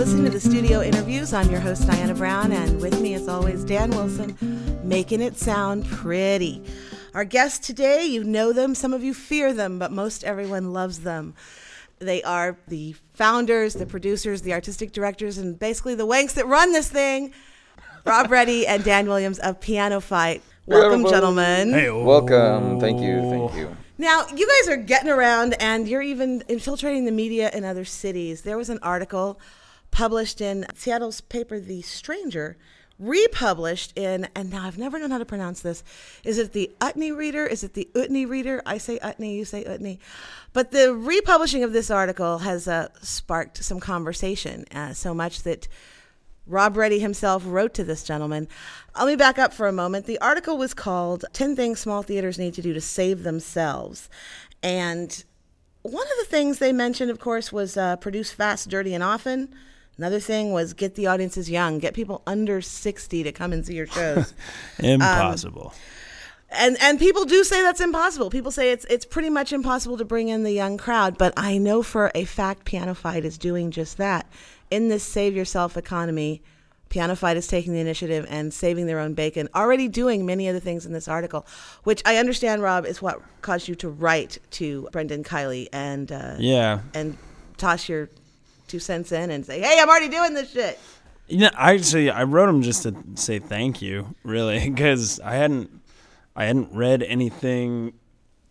listening to the studio interviews. I'm your host, Diana Brown, and with me, as always, Dan Wilson, making it sound pretty. Our guests today, you know them, some of you fear them, but most everyone loves them. They are the founders, the producers, the artistic directors, and basically the wanks that run this thing. Rob Reddy and Dan Williams of Piano Fight. Welcome, gentlemen. Hey, Welcome. Oh. Thank you. Thank you. Now, you guys are getting around and you're even infiltrating the media in other cities. There was an article published in Seattle's paper, The Stranger, republished in, and now I've never known how to pronounce this. Is it the Utne Reader? Is it the Utne Reader? I say Utne, you say Utne. But the republishing of this article has uh, sparked some conversation, uh, so much that Rob Reddy himself wrote to this gentleman. Let me back up for a moment. The article was called 10 Things Small Theaters Need to Do to Save Themselves. And one of the things they mentioned, of course, was uh, produce fast, dirty, and often. Another thing was get the audiences young, get people under 60 to come and see your shows. Impossible. and and people do say that's impossible. People say it's it's pretty much impossible to bring in the young crowd, but I know for a fact Piano Fight is doing just that. In this save yourself economy, Piano Fight is taking the initiative and saving their own bacon, already doing many of the things in this article, which I understand, Rob, is what caused you to write to Brendan Kiley and uh, yeah. and toss your two cents in and say, "Hey, I'm already doing this shit." You know, actually, I wrote him just to say thank you, really, because I hadn't, I hadn't read anything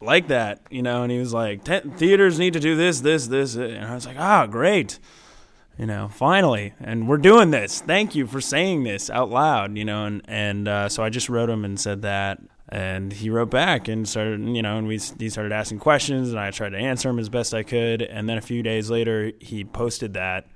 like that, you know. And he was like, "Ten- "Theaters need to do this, this, this," and I was like, "Ah, great." You know, finally, and we're doing this. Thank you for saying this out loud. You know, and and uh, so I just wrote him and said that, and he wrote back and started, you know, and we he started asking questions, and I tried to answer him as best I could, and then a few days later, he posted that,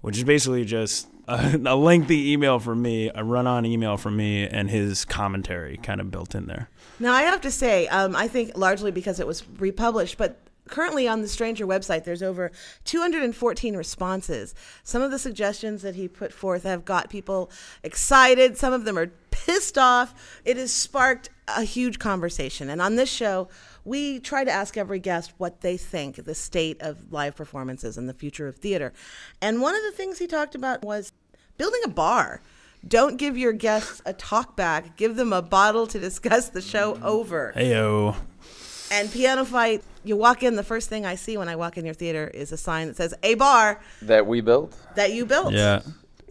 which is basically just a, a lengthy email from me, a run-on email from me, and his commentary kind of built in there. Now, I have to say, um, I think largely because it was republished, but currently on the Stranger website, there's over 214 responses. Some of the suggestions that he put forth have got people excited, some of them are pissed off. It has sparked a huge conversation. And on this show, we try to ask every guest what they think the state of live performances and the future of theater. And one of the things he talked about was building a bar. Don't give your guests a talk back. Give them a bottle to discuss the show over. Heyo. And Piano Fight, you walk in, the first thing I see when I walk in your theater is a sign that says a bar That we built. that you built. Yeah.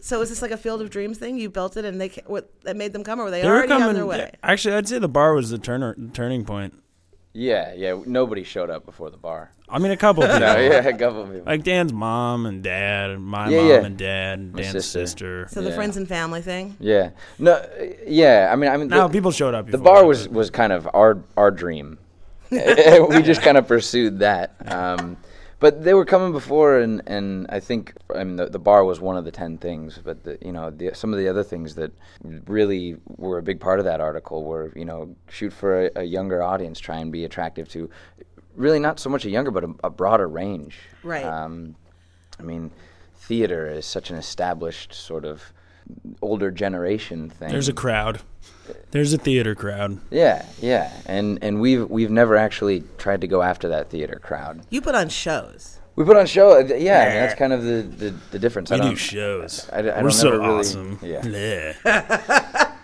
So is this like a Field of Dreams thing? You built it and they ca- what that made them come, or were they, They were already on their way? Actually, I'd say the bar was the turner, turning point. Yeah, yeah. Nobody showed up before the bar. I mean, a couple people. No, yeah, a couple of people. Like Dan's mom and dad, and my Yeah, mom yeah. and dad, and My Dan's sister. sister. So the Yeah. friends and family thing. Yeah. No. Yeah. I mean, I mean. Now the, people showed up. the bar was but- was kind of our our dream. we just kind of pursued that. Um, but they were coming before, and, and I think I mean the, the bar was one of the ten things. But the, you know the, some of the other things that really were a big part of that article were you know shoot for a, a younger audience, try and be attractive to really not so much a younger but a, a broader range. Right. Um, I mean, theater is such an established sort of older generation thing. There's a crowd. There's a theater crowd. Yeah, yeah, and and we've we've never actually tried to go after that theater crowd. You put on shows. We put on show, uh, yeah. I mean, that's kind of the, the, the difference. I We don't, do shows. I d- I We're don't so never really- awesome. yeah. Yeah.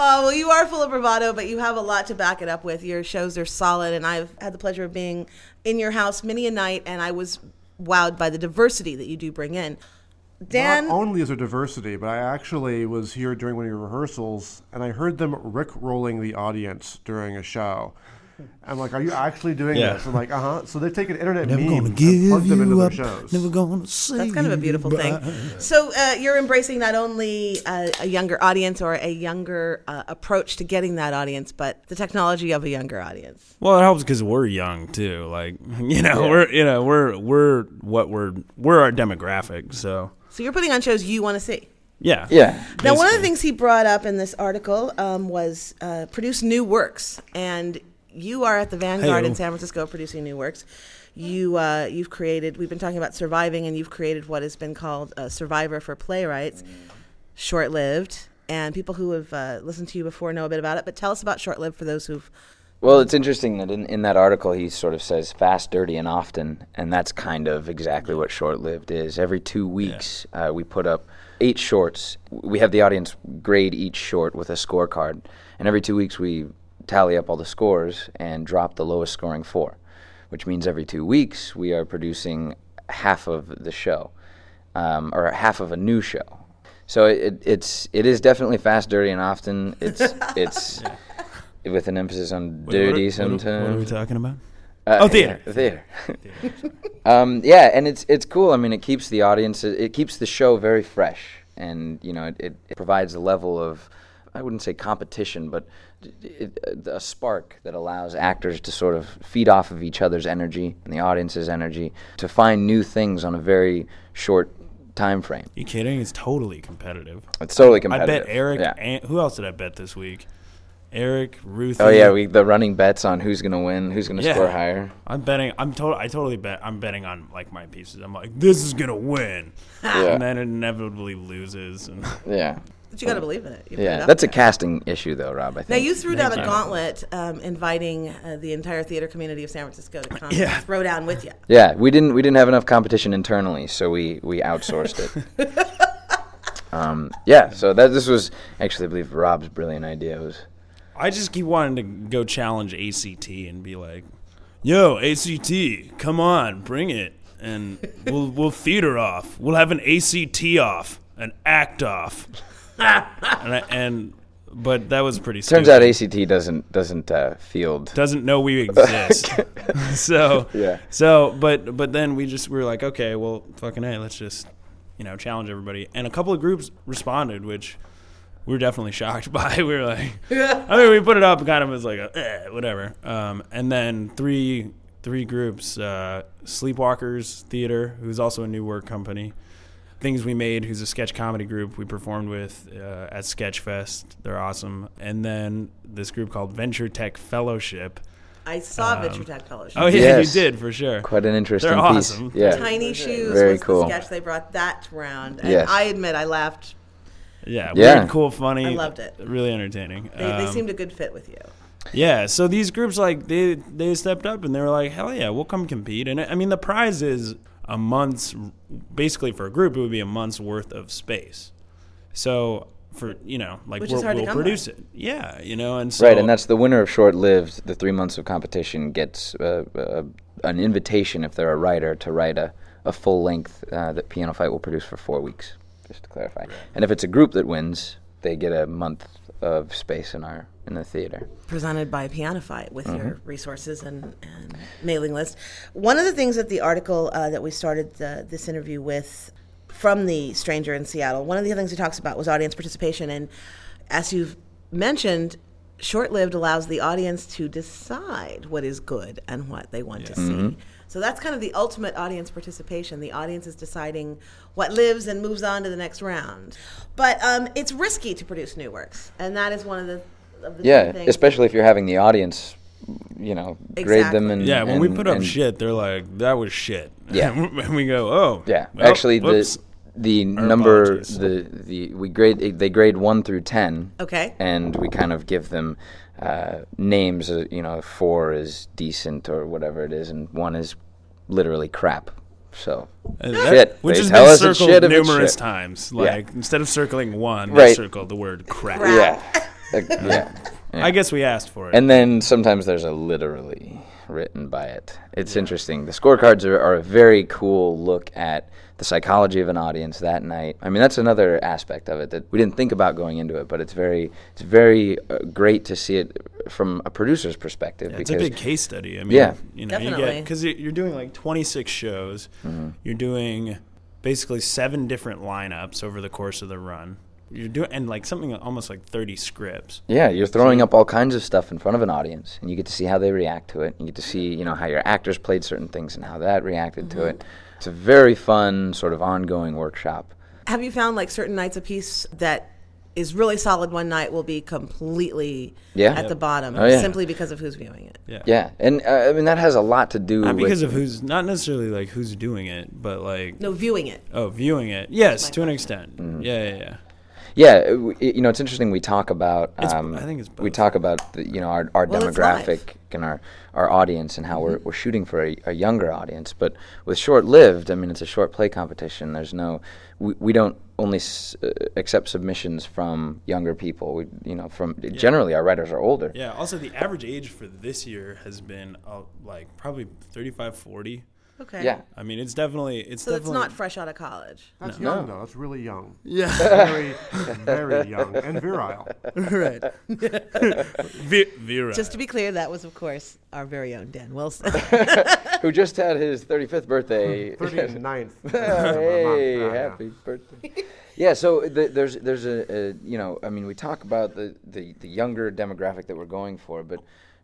Oh well, you are full of bravado, but you have a lot to back it up with. Your shows are solid, and I've had the pleasure of being in your house many a night, and I was wowed by the diversity that you do bring in. Dan, Not only is there diversity, but I actually was here during one of your rehearsals, and I heard them rick rolling the audience during a show. I'm like, "Are you actually doing Yeah. this?" I'm like, "Uh huh." So they've taken internet Never memes gonna and give plugged them into you their shows. Never gonna say That's kind of a beautiful thing. So uh, you're embracing not only uh, a younger audience or a younger uh, approach to getting that audience, but the technology of a younger audience. Well, it helps because we're young too. Like you know, we're you know we're we're what we're we're our demographic. So So you're putting on shows you want to see. yeah. Yeah, Now, one of the things he brought up in this article um, was uh, produce new works, and you are at the Vanguard in San Francisco producing new works. You uh, you've created. We've been talking about surviving, and you've created what has been called a Survivor for playwrights, short lived. And people who have uh, listened to you before know a bit about it. But tell us about short lived for those who've Well, it's interesting that in, in that article he sort of says fast, dirty, and often, and that's kind of exactly what short lived is. Every two weeks, uh, we put up eight shorts. We have the audience grade each short with a scorecard, and every two weeks we tally up all the scores and drop the lowest scoring four, which means every two weeks we are producing half of the show, um, or half of a new show. So it, it's it is definitely fast, dirty, and often. It's it's with an emphasis on Wait, dirty what are, what are- What are we sometimes. talking about? Uh, Oh, theater. yeah, theater. um, yeah, and it's it's cool. I mean, it keeps the audience, it, it keeps the show very fresh, and you know, it, it, it provides a level of, I wouldn't say competition, but it, it, a spark that allows actors to sort of feed off of each other's energy and the audience's energy to find new things on a very short time frame. you kidding? It's totally competitive. It's totally competitive. I bet Eric. Yeah. And, who else did I bet this week? Eric, Ruth. Oh yeah, we the running bets on who's gonna win, who's gonna Yeah. score higher. I'm betting. I'm total. I totally bet. I'm betting on like my pieces. I'm like, this is gonna win, Yeah. and then it inevitably loses. And Yeah, But you got to believe in it. You put yeah. out That's a casting issue, though, Rob. I think. Now you threw down a you. gauntlet, um, inviting uh, the entire theater community of San Francisco to come Yeah. throw down with you. Yeah, we didn't we didn't have enough competition internally, so we we outsourced it. um, yeah, so that this was actually I believe Rob's brilliant idea It was I just keep wanting to go challenge ACT and be like, "Yo, ACT, come on, bring it, and we'll we'll theater off. We'll have an ACT off, an act off." and, I, and but that was pretty. turns stupid. out ACT doesn't doesn't uh, field. doesn't know we exist. so Yeah. So but but then we just we were like, okay, well, fucking hey, let's just you know challenge everybody. And a couple of groups responded, which we were definitely shocked by. We were like, I mean, we put it up kind of as like a eh, whatever. Um, and then three three groups: uh, Sleepwalkers Theater, who's also a new work company. Things We Made, who's a sketch comedy group we performed with uh, at Sketchfest. They're awesome. And then this group called Venture Tech Fellowship. I saw Venture Tech Fellowship. Um, Oh yeah, Yes. you did for sure. Quite an interesting They're piece. awesome. Yeah. Tiny Shoes Very was cool. the sketch they brought that round. And Yes. I admit I laughed. Yeah, Yeah. weird, cool, funny. I loved it. Really entertaining. They, they Um, seemed a good fit with you. Yeah, so these groups like they they stepped up and they were like, hell yeah, we'll come compete. And I mean, the prize is a month's basically for a group, it would be a month's worth of space. So for you know, like Which we'll, is hard to we'll come by. produce it. Yeah, you know, and so Right, and that's the winner of short lived. The three months of competition gets uh, uh, an invitation if they're a writer to write a, a full length uh, that Piano Fight will produce for four weeks. Just to clarify, and if it's a group that wins, they get a month of space in our in the theater. presented by Piano Fight with Mm-hmm. your resources and, and mailing list. One of the things that the article uh, that we started the, this interview with from the stranger in Seattle, one of the things he talks about was audience participation. And as you've mentioned, short lived allows the audience to decide what is good and what they want to Mm-hmm. See. So that's kind of the ultimate audience participation. The audience is deciding what lives and moves on to the next round. But um, it's risky to produce new works, and that is one of the of the Yeah, things. especially if you're having the audience, you know, grade them Exactly. and yeah, when we put up and- shit, they're like, that was shit. Yeah. and we go, oh. Yeah, well, actually, whoops. the the number apologies. the the we grade they grade one through ten. Okay. and we kind of give them uh, names. Uh, you know, four is decent or whatever it is, and one is literally crap. So Uh, shit. which has been circled shit if it's numerous times. Yeah. Like instead of circling one, Right. they circled the word crap. Crap. yeah, Uh, yeah. I guess we asked for it. And then sometimes there's a literally written by it. It's interesting. The scorecards are, are a very cool look at the psychology of an audience that night. I mean, that's another aspect of it that we didn't think about going into it, but it's very, it's very uh, great to see it from a producer's perspective. it's a big case study. I mean, Yeah. you know, Definitely. get because you're doing like 26 shows. Mm-hmm. You're doing basically seven different lineups over the course of the run. You're doing and like something almost like 30 scripts. Yeah, you're throwing up all kinds of stuff in front of an audience, and you get to see how they react to it. You get to see, you know, how your actors played certain things and how that reacted to it. It's a very fun, sort of ongoing workshop. Have you found like certain nights a piece that is really solid one night will be completely Yeah. at the bottom Oh, yeah. simply because of who's viewing it? Yeah. Yeah, and uh, I mean that has a lot to do Not with because of who's not necessarily like who's doing it, but like No, viewing it. oh viewing it. Yes, my to an extent. Mm-hmm. Yeah, yeah, yeah. Yeah, it- you know, it's interesting. We talk about. Um, I think it's We talk about the, you know our, our Well, demographic and our, our audience and how we're, we're shooting for a, a younger audience. But with short lived, I mean, it's a short play competition. There's no, we, we don't only s- uh, accept submissions from younger people. We, you know, from generally our writers are older. Yeah. Also, the average age for this year has been uh, like probably 35, 40. Okay. Yeah. I mean, it's definitely it's So it's not fresh out of college. That's No. young though. That's really young. yeah. Very, very young and virile. right. Vi- Vera. Just to be clear, that was, of course, our very own Dan Wilson. Who just had his 35th birthday. 39th. hey, Yeah, yeah. happy birthday. yeah, so the, there's there's a, a you know I mean we talk about the, the the younger demographic that we're going for, but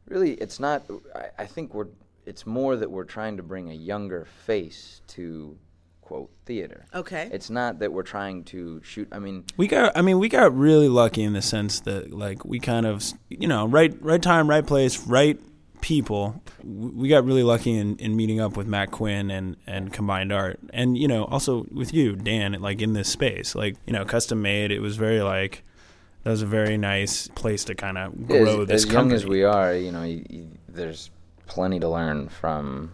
really it's not. I, I think we're it's more that we're trying to bring a younger face to quote theater. Okay. It's not that we're trying to shoot. I mean, We got. I mean, we got really lucky in the sense that, like, we kind of, you know, right, right time, right place, right people. We got really lucky in, in meeting up with Matt Quinn and and Combined Art, and you know, also with you, Dan, like in this space, like you know, custom made. It was very like. That was a very nice place to kind of grow as, this as young as we are, you know, y y there's plenty to learn from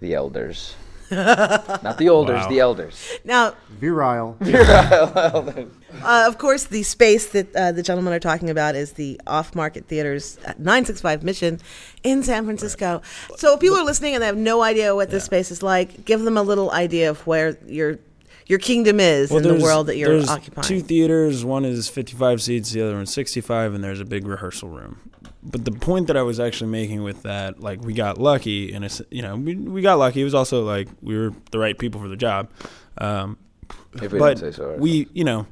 the elders. not the olders, Wow. the elders. now, Virile. Uh, of course, the space that uh, the gentlemen are talking about is the Off Market Theaters 965 Mission in San Francisco. So, if people are listening and they have no idea what this space is like, give them a little idea of where your your kingdom is in the world that you're there's occupying. Two theaters. One is 55 seats. The other one's 65, and there's a big rehearsal room. But the point that I was actually making with that, like, we got lucky, and it's you know we we got lucky. It was also like we were the right people for the job. Um, If we but don't say so. we you know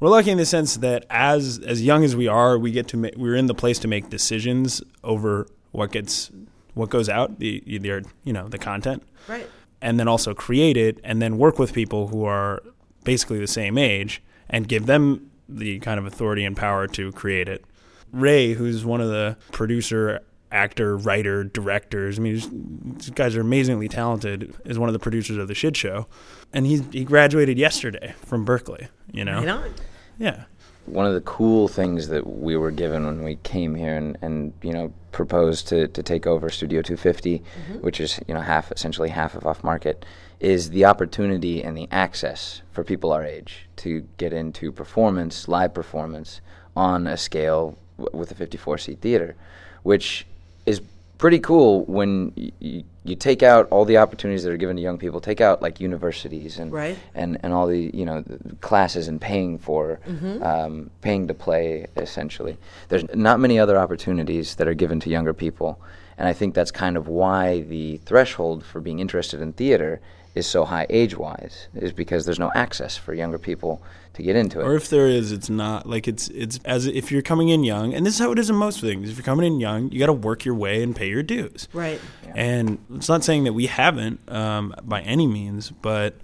we're lucky in the sense that as as young as we are, we get to make we're in the place to make decisions over what gets what goes out the either you know the content right. and then also create it and then work with people who are basically the same age and give them the kind of authority and power to create it. Ray, who's one of the producer, actor, writer, directors, I mean, these- these guys are amazingly talented, is one of the producers of The Shit Show. And he, he graduated yesterday from Berkeley, you know? Right on. Yeah. one of the cool things that we were given when we came here and, and you know proposed to, to take over Studio 250, mm-hmm. which is you know half essentially half of off market, is the opportunity and the access for people our age to get into performance, live performance on a scale w- with a 54 seat theater, which is pretty cool when y- y- you take out all the opportunities that are given to young people, take out like universities and Right. and, and all the you know the classes and paying for Mm-hmm. um, paying to play essentially. There's not many other opportunities that are given to younger people, and I think that's kind of why the threshold for being interested in theater is so high age-wise, is because there's no access for younger people to get into it. Or if there is, it's not like it's it's as if you're coming in young, and this is how it is in most things. If you're coming in young, you got to work your way and pay your dues. Right. And it's not saying that we haven't um, by any means, but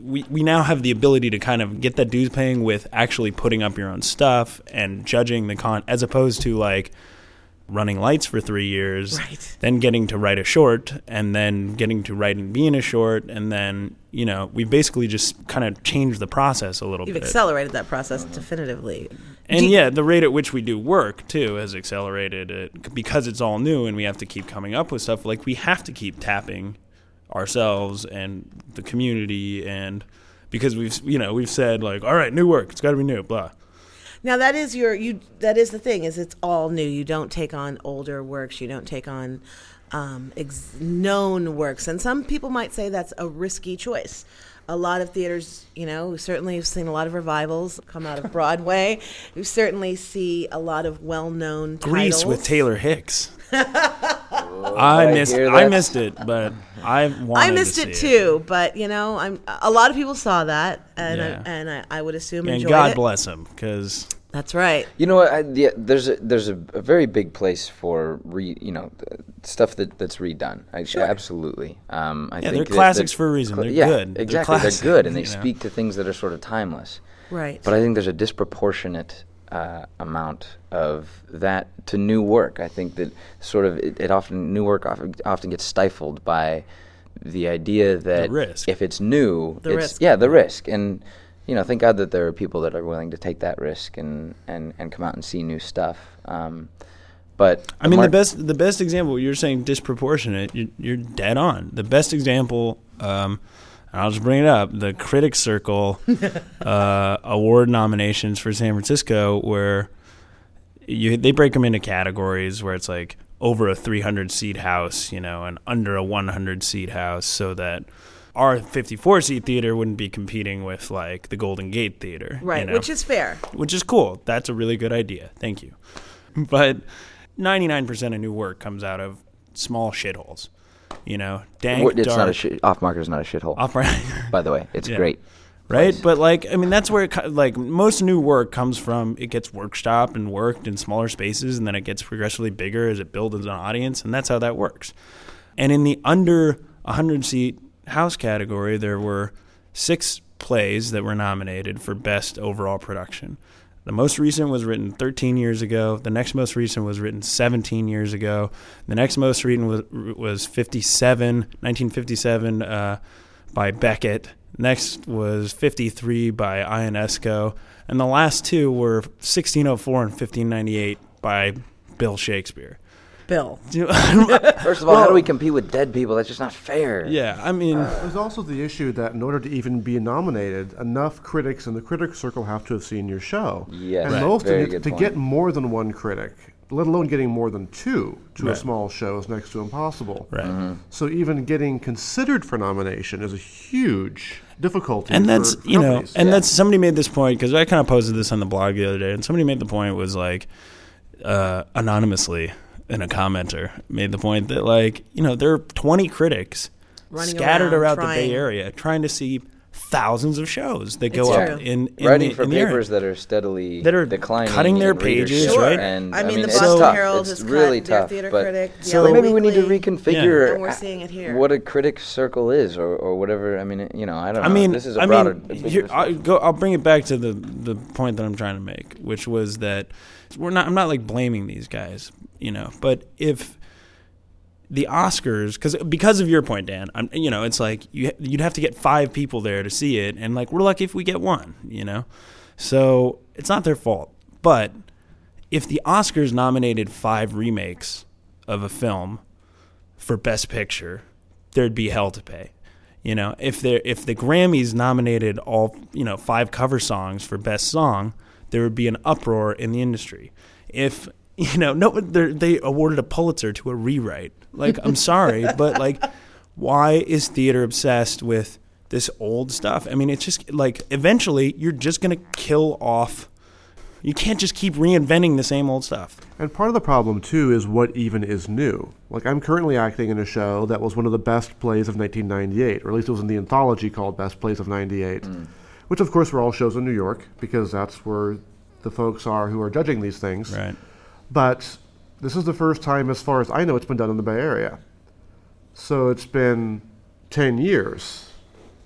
we we now have the ability to kind of get that dues paying with actually putting up your own stuff and judging the con, as opposed to like running lights for three years, Right. then getting to write a short, and then getting to write and be in a short, and then you know we basically just kind of changed the process a little bit. You've bit. accelerated that process definitively. And you- yeah, the rate at which we do work too has accelerated it because it's all new and we have to keep coming up with stuff. Like we have to keep tapping ourselves and the community and because we've you know we've said like all right new work it's got to be new blah Now that is your you. That is the thing is it's all new. You don't take on older works. You don't take on um, ex- known works, and some people might say that's a risky choice. A lot of theaters, you know, we certainly have seen a lot of revivals come out of Broadway. We certainly see a lot of well-known Grease titles. with Taylor Hicks. I I missed hear I missed it, but I wanted I missed to it see too, but you know, I'm a lot of people saw that, and Yeah. I, and I, I would assume And enjoyed God it. bless him because That's right. You know what? I, yeah, there's a, there's a, a very big place for re, you know stuff that, that's redone. I, Absolutely. Um, I Yeah, think they're that- classics that for a reason. cl- They're yeah, good. They're Exactly. They're, good, and they you know. speak to things that are sort of timeless. Right. But I think there's a disproportionate uh, amount of that to new work. I think that sort of it, it often new work often, often gets stifled by the idea that risk. if it's new, The it's risk. yeah the risk and you know, thank God that there are people that are willing to take that risk and and and come out and see new stuff. Um, but I mean, the best the best example you're saying disproportionate. You're, you're dead on. The best example, um, I'll just bring it up: the Critics Circle uh, award nominations for San Francisco, where you they break them into categories where it's like over a 300 seat house, you know, and under a 100 seat house, so that our 54 seat theater wouldn't be competing with like the Golden Gate Theater, you Right, know? which is fair. which is cool. That's a really good idea. Thank you. But 99% of new work comes out of small shitholes. You know, dank, Wh- it's dark, not a shit. Off market is not a shithole. off by the way, it's Yeah. great. right? But like, I mean, that's where it, like most new work comes from. It gets workshopped and worked in smaller spaces, and then it gets progressively bigger as it builds an audience, and that's how that works. And in the under 100 seat house category, there were six plays that were nominated for best overall production. The most recent was written 13 years ago. The next most recent was written 17 years ago. The next most recent was was 57, 1957 uh, by Beckett. Next was 53 by Ionesco. And the last two were 1604 and 1598 by Bill Shakespeare. Bill. First of all, how do we compete with dead people? That's just not fair. yeah, I mean, There's also the issue that in order to even be nominated, enough critics in the critics circle have to have seen your show. Yes, and Right. most very to, good to point. get more than one critic, let alone getting more than two to a Right. small show, is next to impossible. right. Mm-hmm. So even getting considered for nomination is a huge difficulty. and for that's you know companies. and that's somebody made this point because i kind of posted this on the blog the other day and somebody made the point was like uh, anonymously in a commenter made the point that like you know there are 20 critics Running scattered around around the bay area trying to see thousands of shows that go It's up true. in, in Writing the, for in the area. papers that are steadily That are declining, cutting their pages, readership, right? And I mean, the it's Boston tough. Herald it's has really cut their tough. theater but critic So- daily, maybe we need to weekly, reconfigure and we're seeing it here. what a critic circle is, or, or whatever. I mean, you know, I don't I know. mean, this is a broader. mean, I discussion. go. I'll bring it back to the the point that I'm trying to make, which was that we're not. I'm not like blaming these guys, you know. But if the Oscars, because because of your point, Dan, I'm, you know, it's like you you'd have to get five people there to see it, and like we're lucky if we get one, you know. So it's not their fault, but if the Oscars nominated five remakes of a film for Best Picture, there'd be hell to pay. You know, if there if the Grammys nominated all you know five cover songs for Best Song, there would be an uproar in the industry. If you know, no, they awarded a Pulitzer to a rewrite. Like, I'm sorry, but like, why is theater obsessed with this old stuff? I mean, it's just like eventually you're just gonna kill off. You can't just keep reinventing the same old stuff. And part of the problem too is what even is new. Like I'm currently acting in a show that was one of the best plays of 1998, or at least it was in the anthology called Best Plays of '98, mm. which of course were all shows in New York because that's where the folks are who are judging these things. Right. But this is the first time, as far as I know, it's been done in the Bay Area. So it's been 10 years,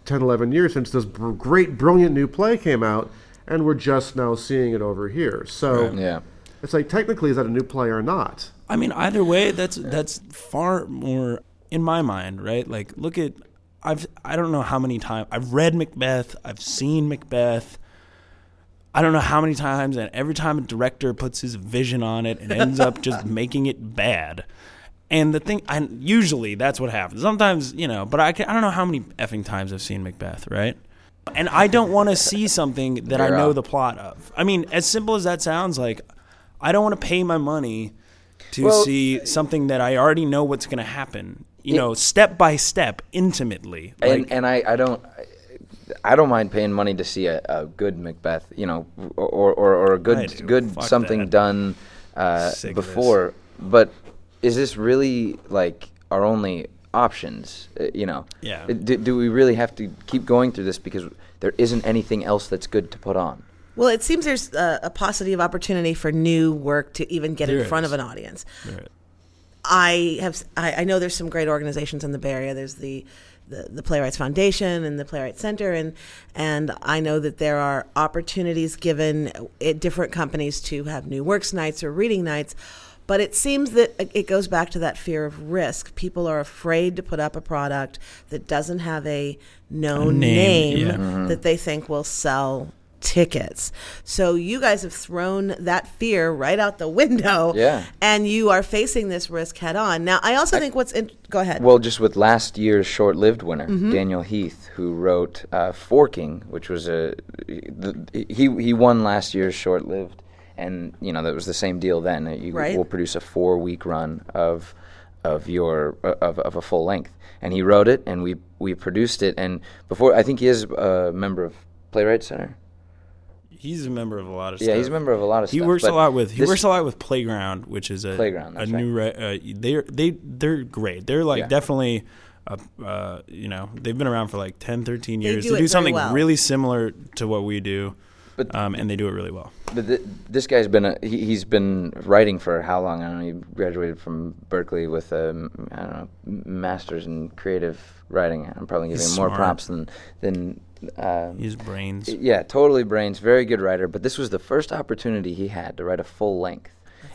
10, 11 years since this br- great, brilliant new play came out, and we're just now seeing it over here. So yeah. it's like, technically, is that a new play or not? I mean, either way, that's that's far more in my mind, right? Like, look at I've I don't know how many times I've read Macbeth, I've seen Macbeth. I don't know how many times, and every time a director puts his vision on it and ends up just making it bad. And the thing, I usually that's what happens. Sometimes, you know, but I, can, I don't know how many effing times I've seen Macbeth, right? And I don't want to see something that I You're know out. the plot of. I mean, as simple as that sounds, like I don't want to pay my money to Well- see something that I already know what's going to happen. You know, step by step, intimately. and Like, and I, I don't I don't mind paying money to see a, a good Macbeth, you know, or or, or a good good Fuck something that. done uh, Sick of this. before. But is this really like our only options? Uh, you know, Yeah. Uh, Do, do we really have to keep going through this because there isn't anything else that's good to put on? Well, it seems there's a, a paucity of opportunity for new work to even get There in front is. of an audience. Right. I have I, I know there's some great organizations in the Bay Area. There's the, the the Playwrights Foundation and the Playwrights Center, and and I know that there are opportunities given at different companies to have new works nights or reading nights. But it seems that it- it goes back to that fear of risk. People are afraid to put up a product that doesn't have a known name, name, yeah. Mm-hmm. that they think will sell tickets. So you guys have thrown that fear right out the window. Yeah. And you are facing this risk head on. Now, I also think what's in, go ahead. Well, just with last year's short-lived winner, Mm-hmm. Daniel Heath, who wrote uh, Forking, which was a the, he he won last year's short-lived, and you know that was the same deal then. Uh, You Right. will produce a four-week run of of your uh, of, of a full length, and he wrote it, and we we produced it, and before I think he is a member of Playwright Center. He's a member of a lot of stuff. Yeah, stuff. he's a member of a lot of He stuff. works a lot with he works a lot with Playground, which is a Playground, a that's new re- uh, they're they they're great. They're like Yeah. definitely uh, uh, you know they've been around for like 10, 13 They years. do they do something well. really similar to what we do, But- um, and they do it really well. But th- this guy's been a, he, he's been writing for how long? I don't know. He graduated from Berkeley with a m- I don't know master's in creative writing. I'm probably giving He's him more smart. props than than. Uh, His brains. yeah, totally brains. Very good writer. But this was the first opportunity he had to write a full length,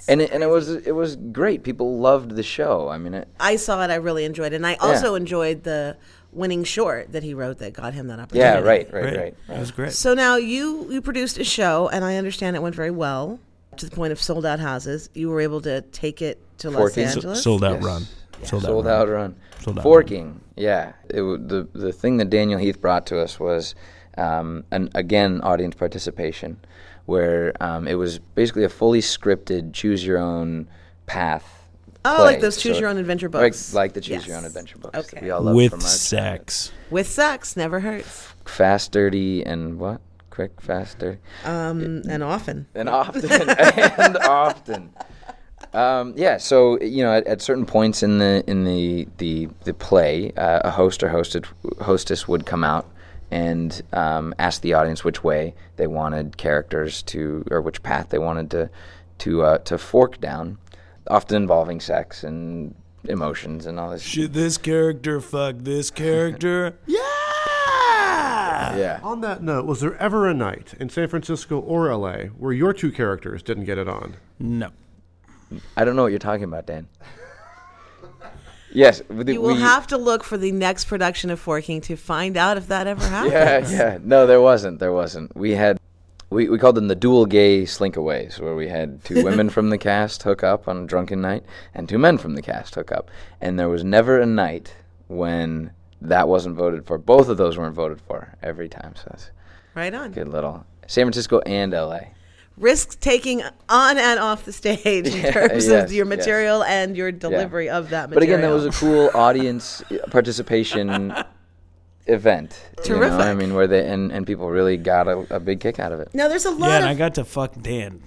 and it, and it was it was great. People loved the show. I mean, it, I saw it. I really enjoyed it. And I also enjoyed the winning short that he wrote that got him that opportunity. yeah, right, right, Right. right. It was great. So now you you produced a show, and I understand it went very well to the point of sold out houses. You were able to take it to Los Forking. Angeles. sold out Yes. run. Sold, sold out. out run. run. Sold out Forking, yeah. It, the the thing that Daniel Heath brought to us was, um, an again audience participation, where um, it was basically a fully scripted, choose your own path. Oh, play. like those choose So- your own adventure Like, books. like the choose Yes. your own adventure books that Okay. we all love from With our childhood. sex. With sex, never hurts. fast, dirty, and what? Quick, fast, dirty. Um, and often. and often and often. Um, yeah, so you know, at, at certain points in the in the the the play, uh, a host or hosted hostess would come out and um, ask the audience which way they wanted characters to, or which path they wanted to to uh, to fork down, often involving sex and emotions and all this. Should this character fuck this character? yeah. Yeah. On that note, was there ever a night in San Francisco or LA where your two characters didn't get it on? No. I don't know what you're talking about, Dan. Yes, we, You will we- have to look for the next production of Forking to find out if that ever happened. Yeah, yeah. No, there wasn't. There wasn't. We had, we, we called them the dual gay slinkaways, where we had two women from the cast hook up on a drunken night and two men from the cast hook up. And there was never a night when that wasn't voted for. Both of those weren't voted for every time. So that's Right on. good little. San Francisco and LA. Risk taking on and off the stage in Yeah, terms yes, of your yes. material and your delivery of that But again, that was a cool audience participation event. you know? I mean, where they and, and people really got a, a big kick out of it. now there's a lot Yeah, and of I got to fuck Dan.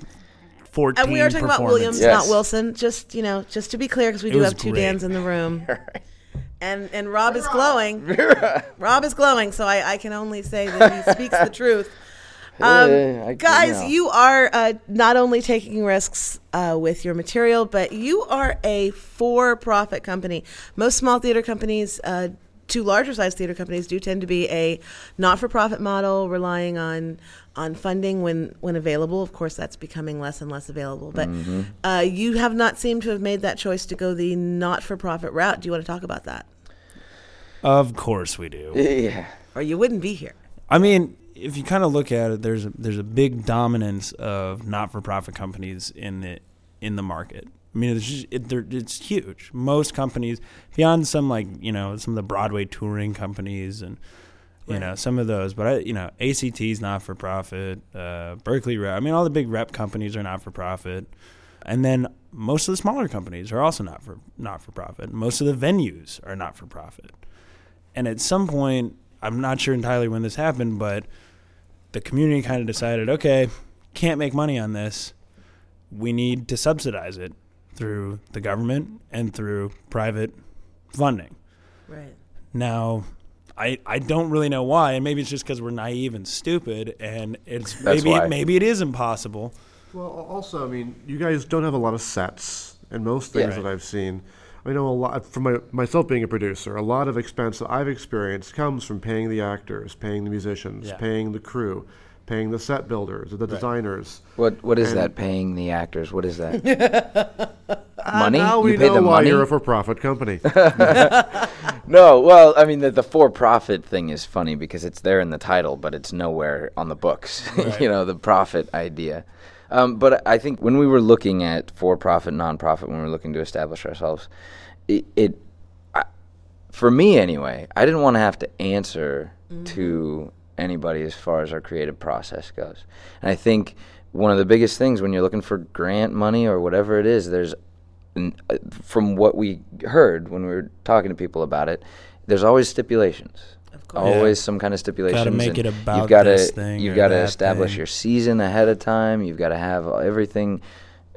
Fourteen. And we are talking about Williams, Yes. not Wilson. Just you know, just to be clear, because we It do have two great. Dans in the room, and and Rob is glowing. Rob is glowing, so I, I can only say that he speaks the truth. Um, I- guys, know. you are uh, not only taking risks uh, with your material, but you are a for-profit company. Most small theater companies. Uh, Two larger sized theater companies do tend to be a not-for-profit model, relying on on funding when when available. Of course, that's becoming less and less available. But Mm-hmm. uh, you have not seemed to have made that choice to go the not-for-profit route. Do you want to talk about that, Of course we do. Yeah. or you wouldn't be here? I mean, if you kind of look at it, there's a, there's a big dominance of not-for-profit companies in the in the market. I mean, it's just, it, it's huge. Most companies, beyond some like you know some of the Broadway touring companies and you know some of those, but I, you know ACT's not-for-profit, uh, Berkeley Rep. I mean, all the big rep companies are not-for-profit, and then most of the smaller companies are also not for not-for-profit. Most of the venues are not-for-profit. And at some point, I'm not sure entirely when this happened, but the community kind of decided, okay, can't make money on this. We need to subsidize it through the government and through private funding. Right. Now, I I don't really know why, and maybe it's just because we're naive and stupid, and it's That's maybe why. maybe it is impossible. Well, also, I mean, you guys don't have a lot of sets and most things Yeah. that I've seen. I know a lot from my, myself being a producer. A lot of expense that I've experienced comes from paying the actors, paying the musicians, Yeah. paying the crew, paying the set builders or the designers. What what is And- that? Paying the actors? What is that? money? Now we you pay know them why money? you're a for-profit company. No, well, I mean the, the for-profit thing is funny because it's there in the title, but it's nowhere on the books. you know, the profit idea. Um, but I think when we were looking at for-profit, non-profit, when we were looking to establish ourselves, it, it I, for me anyway, I didn't want to have to answer to anybody as far as our creative process goes. And I think one of the biggest things when you're looking for grant money or whatever it is, there's uh, from what we heard when we were talking to people about it, there's always stipulations. Always Yeah. some kind of stipulations. make it about you've gotta, this thing You've got to establish thing. your season ahead of time. You've got to have everything.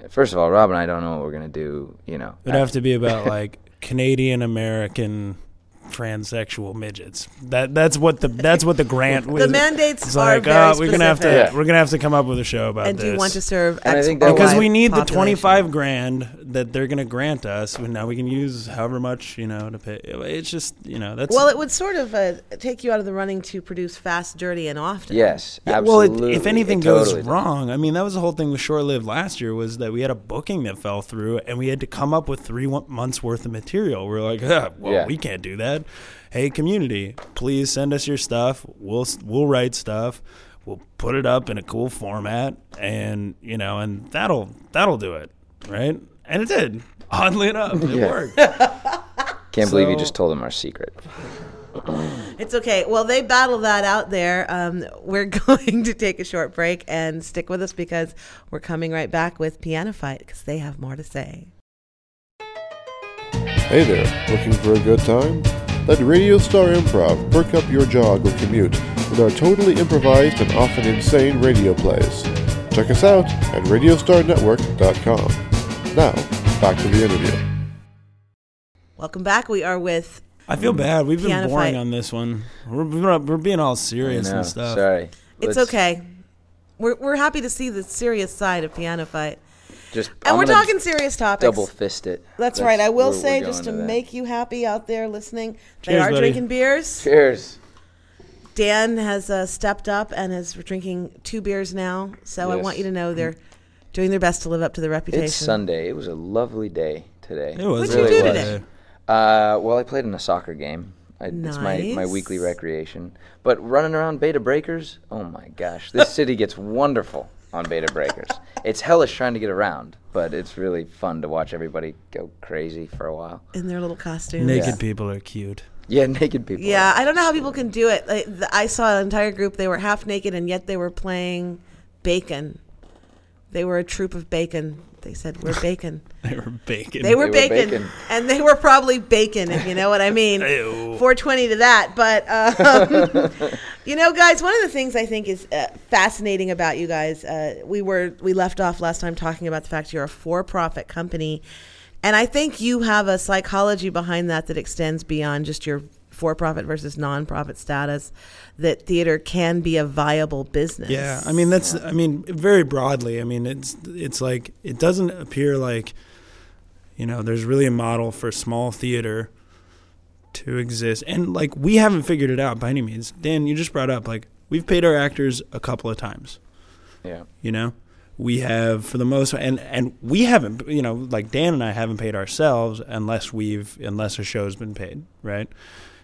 First of all, Rob and I don't know what we're gonna do. You know, It'd have to be about like Canadian American transsexual midgets. That that's what the that's what the grant was. The mandates It's are like very uh, we're gonna have to. Yeah. we're gonna have to come up with a show about And this. do you want to serve And I X think because we need the 25 grand that they're going to grant us and now we can use however much you know to pay it's just you know that's Well, it would sort of uh, take you out of the running to produce fast, dirty, and often. yes, Yeah, well, it, if anything It goes totally does. wrong, I mean, that was the whole thing with Short Lived last year was that we had a booking that fell through, and we had to come up with three months worth of material. We are like, ah, well, Yeah. we can't do that. Hey, community, please send us your stuff. We'll we'll write stuff. We'll put it up in a cool format, and you know, and that'll that'll do it, right? And it did. Oddly enough, it Yeah. worked. Can't believe you just told them our secret. It's okay. Well, they battle that out there. Um, we're going to take a short break and stick with us because we're coming right back with Piano Fight because they have more to say. Hey there, looking for a good time? Let Radio Star Improv perk up your jog or commute with our totally improvised and often insane radio plays. Check us out at RadiostarNetwork.com. Now, back to the interview. Welcome back. We are with. I feel bad. We've been Piano boring fight. on this one. We're, we're we're being all serious and stuff. Sorry. It's Let's okay. We're, we're happy to see the serious side of Piano Fight. Just And I'm we're talking serious topics. double fist it. That's, right. I will we're- we're say, just to that. make you happy out there listening, they Cheers, are buddy. drinking beers. Cheers. Dan has uh, stepped up and is drinking two beers now. So I want you to know they're doing their best to live up to the reputation. It's Sunday. It was a lovely day today. It was. What'd you do was. today? Uh, well, I played in a soccer game. I, It's my, my weekly recreation. But running around Bay to Breakers, oh my gosh, this city gets wonderful on Bay to Breakers. It's hellish trying to get around, but it's really fun to watch everybody go crazy for a while. in their little costumes. Naked Yeah. people are cute. Yeah, naked people. Yeah, I don't know how people can do it. Like, the, I saw an entire group; they were half naked, and yet they were playing bacon. They were a troop of bacon. They said, "We're bacon." They were bacon. They were, were bacon, bacon. and they were probably bacon, if you know what I mean. 420 to that. But, um, you know, guys, one of the things I think is uh, fascinating about you guys, uh, we were we left off last time talking about the fact you're a for-profit company, and I think you have a psychology behind that that extends beyond just your for-profit versus non-profit status. That theater can be a viable business. Yeah, I mean that's I mean very broadly. I mean it's it's like it doesn't appear like you know there's really a model for small theater to exist, and like we haven't figured it out by any means. Dan, you just brought up like we've paid our actors a couple of times. Yeah. You know, we have for the most and and we haven't you know like Dan and I haven't paid ourselves unless we've unless a show's been paid, right?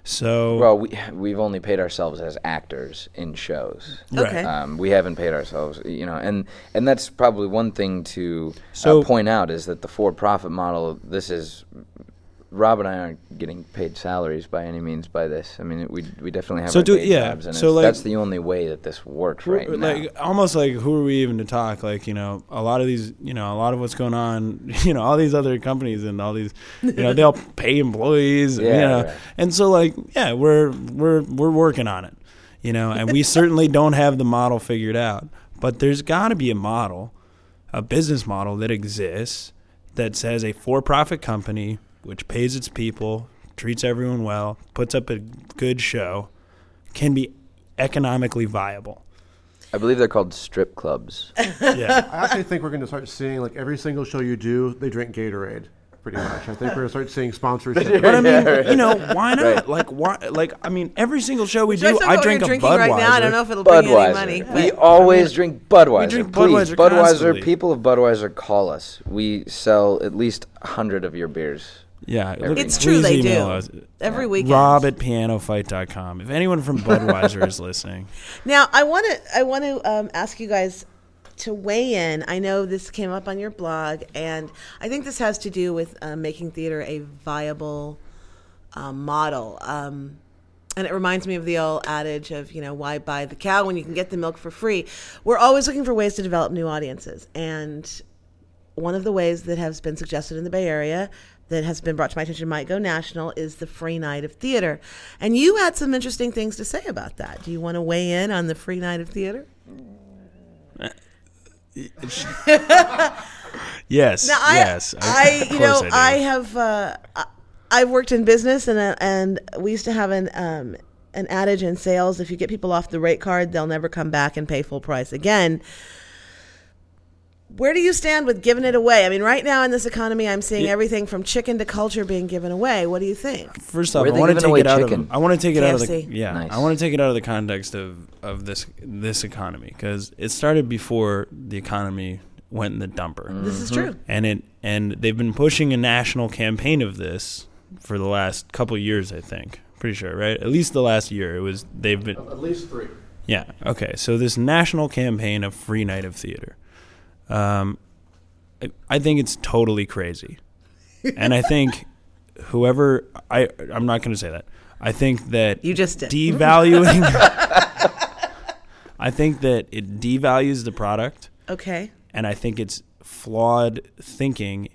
So Well, we, we've only paid ourselves as actors in shows. Right. Okay. Um, we haven't paid ourselves, you know, and and that's probably one thing to So- uh, point out is that the for-profit model. This is Rob and I aren't getting paid salaries by any means by this. I mean, we we definitely have So do- yeah, jobs, and so like- that's the only way that this works right Who- now. like almost like who are we even to talk like you know a lot of these you know a lot of what's going on you know all these other companies and all these you know they'll pay employees you Yeah, know right. and so like yeah we're we're we're working on it you know and we certainly don't have the model figured out but there's got to be a model a business model that exists that says a for-profit company which pays its people treats everyone well puts up a good show can be economically viable I believe they're called strip clubs. yeah I actually think we're going to start seeing like every single show you do, they drink Gatorade. pretty much. I think we're gonna start seeing sponsorship. But I mean, Yeah, right. you know, why not? Right. Like, why? Like, I mean, every single show we Should do, talk I drink a Budweiser. right now. I don't know if it'll bring any money. Budweiser. We but- always drink Budweiser. We drink Please, Budweiser Budweiser. constantly. People of Budweiser, call us. We sell at least hundred of your beers. Yeah, It's true, they do. us. Every weekend. Rob at pianofight.com. If anyone from Budweiser is listening, Now, I want to I want to um, ask you guys to weigh in. I know this came up on your blog, and I think this has to do with uh, making theater a viable um, model. Um, and it reminds me of the old adage of, you know, why buy the cow when you can get the milk for free? We're always looking for ways to develop new audiences. And one of the ways that has been suggested in the Bay Area that has been brought to my attention might go national is the free night of theater. And you had some interesting things to say about that. Do you want to weigh in on the free night of theater? yes, Now, I, yes. I, of you know, I. I, have, uh, I- I've worked in business, and uh, and we used to have an um, an adage in sales: if you get people off the rate card, they'll never come back and pay full price again. Where do you stand with giving it away? I mean, right now in this economy, I'm seeing Yeah. everything from chicken to culture being given away. What do you think? First off, I want to take away it out chicken? of. I want to take it out of the. Yeah, Nice. I want to take it out of the context of of this this economy because it started before the economy went in the dumper, This is Mm-hmm. true. and it and they've been pushing a national campaign of this for the last couple years. I think, pretty sure, right? At least the last year, it was they've been At least three. Yeah. Okay. So this national campaign of free night of theater, um, I, I think it's totally crazy, and I think whoever I I'm not going to say that. I think that You just did. devaluing. I think that it devalues the product, Okay. and I think it's flawed thinking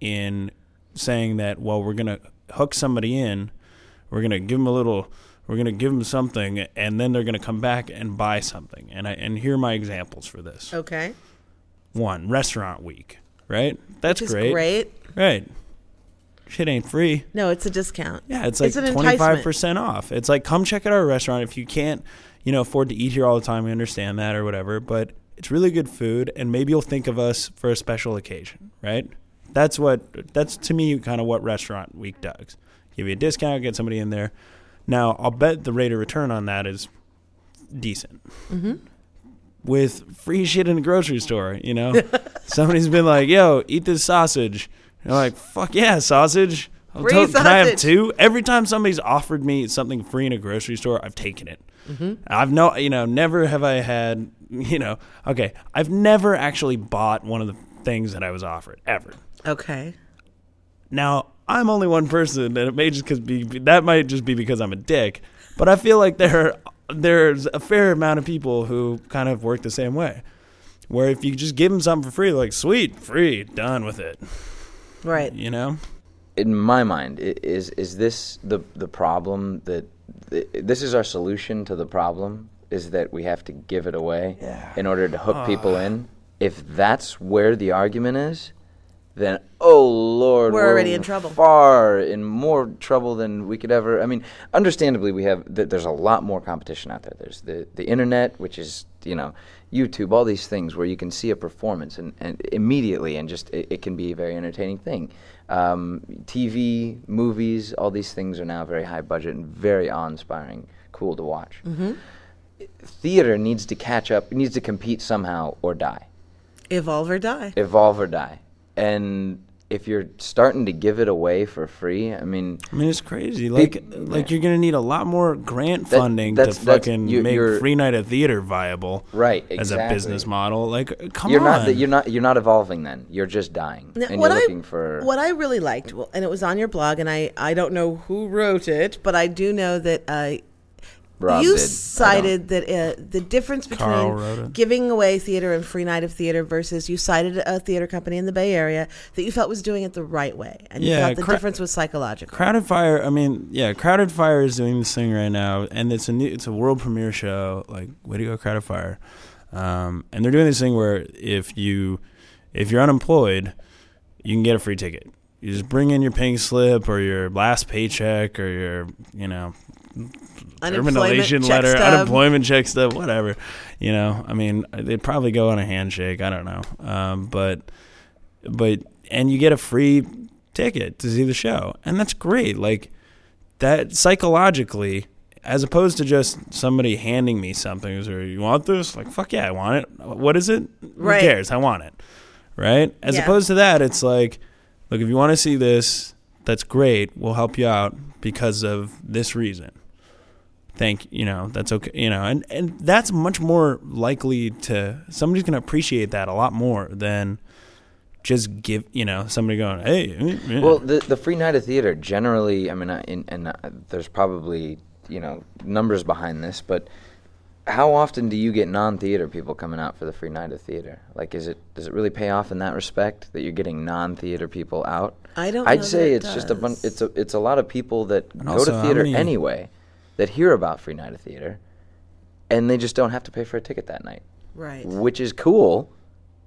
in saying that well we're going to hook somebody in, we're going to give them a little, we're going to give them something, and then they're going to come back and buy something. And I and here are my examples for this. Okay. One, restaurant week, right? That's great. great. Right. Shit ain't free. No, it's a discount. Yeah, it's like twenty five percent off. It's like come check out our restaurant if you can't, you know, afford to eat here all the time. We understand that or whatever, but it's really good food, and maybe you'll think of us for a special occasion, right? That's what that's to me kind of what restaurant week does. Give you a discount, get somebody in there. Now I'll bet the rate of return on that is decent. Mm-hmm. With free shit in the grocery store, you know, somebody's been like, "Yo, eat this sausage." And I'm like, "Fuck yeah, sausage." I'll Free to- Can I have sausage. two? Every time somebody's offered me something free in a grocery store, I've taken it. Mm-hmm. I've no, you know, never have I had, you know, okay, I've never actually bought one of the things that I was offered ever. Okay. Now, I'm only one person, and it may just cause be that might just be because I'm a dick, but I feel like there there's a fair amount of people who kind of work the same way. Where if you just give them something for free, like sweet, free, done with it, Right. you know? in my mind, is is this the the problem that this is our solution to the problem? Is that we have to give it away in order to hook people ah. in? If that's where the argument is, then oh lord, We're already in trouble. Far in more trouble than we could ever. I mean, understandably, we have th- there's a lot more competition out there. There's the the internet, which is you know YouTube, all these things where you can see a performance and, and immediately, and just it, it can be a very entertaining thing. Um, TV, movies, all these things are now very high budget and very awe-inspiring, cool to watch. Theater needs to catch up, it needs to compete somehow or die Evolve or die. evolve or die. And if you're starting to give it away for free, I mean, I mean, it's crazy. Like, Big- like you're gonna need a lot more grant That- funding to that's- that's- fucking you- make free night of theater viable, right? As a business model, like, come You're on. not. You're not. You're not evolving. Then you're just dying, Now, and what you're I- looking for. What I really liked, well, and it was on your blog, and I, I don't know who wrote it, but I do know that uh, Rob you did. Cited that uh, the difference between giving away theater and free night of theater versus you cited a theater company in the Bay Area that you felt was doing it the right way, and you Yeah, felt the cra- difference was psychological. Crowded Fire. I mean, yeah, Crowded Fire is doing this thing right now, and it's a new, it's a world premiere show. Like, way to go, Crowded Fire! Um, and they're doing this thing where if you if you're unemployed, you can get a free ticket. You just bring in your pink slip or your last paycheck or your you know Unemployment termination letter, stub. unemployment check stuff, whatever. You know, I mean, they'd probably go on a handshake. I don't know, um, but but and you get a free ticket to see the show, and that's great. Like that psychologically, as opposed to just somebody handing me something, or you want this? Like fuck yeah, I want it. What is it? Right. Who cares? I want it. Right. As Yeah. opposed to that, it's like, look, if you want to see this, that's great. We'll help you out because of this reason. Thank you know that's okay you know and and that's much more likely to somebody's gonna appreciate that a lot more than just give you know somebody going hey eh." Well, the the free night of theater generally, I mean, I, in, and uh, there's probably you know numbers behind this, but how often do you get non-theater people coming out for the free night of theater? Like, is it does it really pay off in that respect that you're getting non-theater people out? I don't I'd know say that it it's just a bunch. It's a it's a lot of people that And go also, to theater many- anyway that hear about free night of theater, and they just don't have to pay for a ticket that night, Right. which is cool,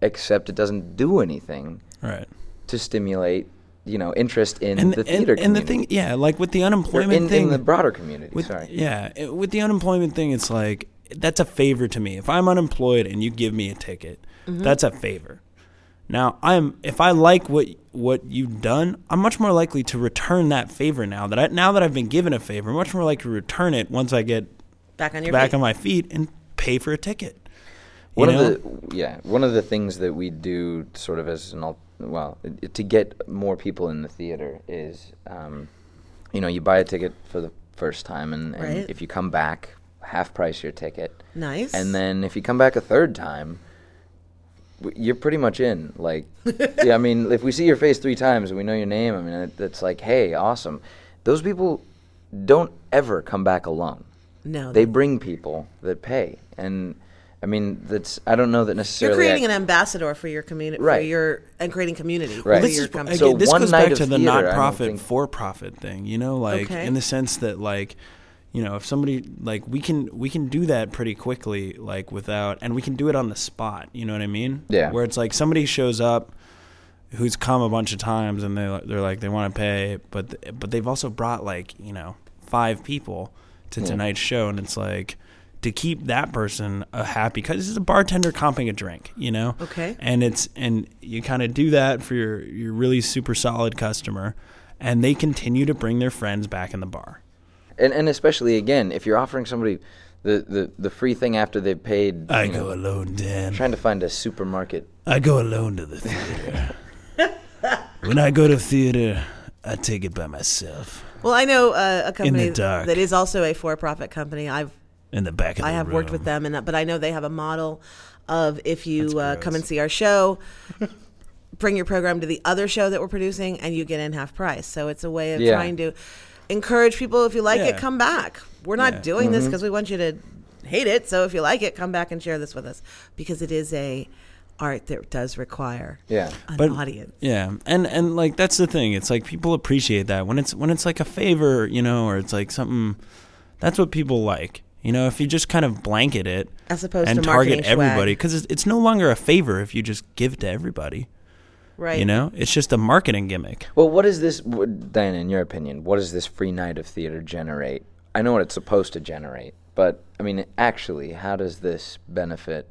except it doesn't do anything right to stimulate you know interest in and the and, theater and the community. thing yeah like with the unemployment in, thing in the broader community. with, sorry. yeah it- with the unemployment thing it's like that's a favor to me if i'm unemployed and you give me a ticket mm-hmm. that's a favor now i'm if i like what what you've done i'm much more likely to return that favor now that i now that i've been given a favor I'm much more likely to return it once i get Back on your back feet. on my feet and pay for a ticket You One know? of the yeah, one of the things that we do sort of as an al- well to get more people in the theater is, um, you know, you buy a ticket for the first time, and, and Right. if you come back, half price your ticket, Nice. and then if you come back a third time. W- You're pretty much in. Like, yeah, I mean, if we see your face three times and we know your name, I mean, it, it's like, hey, awesome. Those people don't ever come back alone no, they bring people that pay and i mean that's i don't know that necessarily. you're creating I- an ambassador for your community, for Right. your and creating community Right. for This your is- company. So this one goes night back to the theater, I don't not-profit for-profit thing you know like Okay. in the sense that like you know if somebody like we can we can do that pretty quickly like without and we can do it on the spot you know what i mean Yeah. where it's like somebody shows up who's come a bunch of times and they they're like they want to pay but th- but they've also brought like you know five people to tonight's show and it's like to keep that person a happy because it's a bartender comping a drink you know Okay. and it's and you kind of do that for your your really super solid customer and they continue to bring their friends back in the bar and, and especially again if you're offering somebody the, the, the free thing after they've paid i you go know, alone dan trying to find a supermarket i go alone to the theater when i go to theater i take it by myself well, I know uh, a company dark. that is also a for-profit company. I've in the back of I the have worked with them, and but I know they have a model of if you uh, come and see our show, bring your program to the other show that we're producing, and you get in half price. So it's a way of Yeah. trying to encourage people. If you like it, come back. We're not Yeah. doing this mm-hmm. because we want you to hate it. So if you like it, come back and share this with us because it is a art that does require yeah an But- audience. Yeah, and and like that's the thing. It's like people appreciate that when it's when it's like a favor, you know, or it's like something. That's what people like. You know, if you just kind of blanket it As opposed and to marketing target everybody, because it's, it's no longer a favor if you just give to everybody. Right. You know, it's just a marketing gimmick. well what is this what- diana in your opinion what does this free night of theater generate i know what it's supposed to generate but i mean actually how does this benefit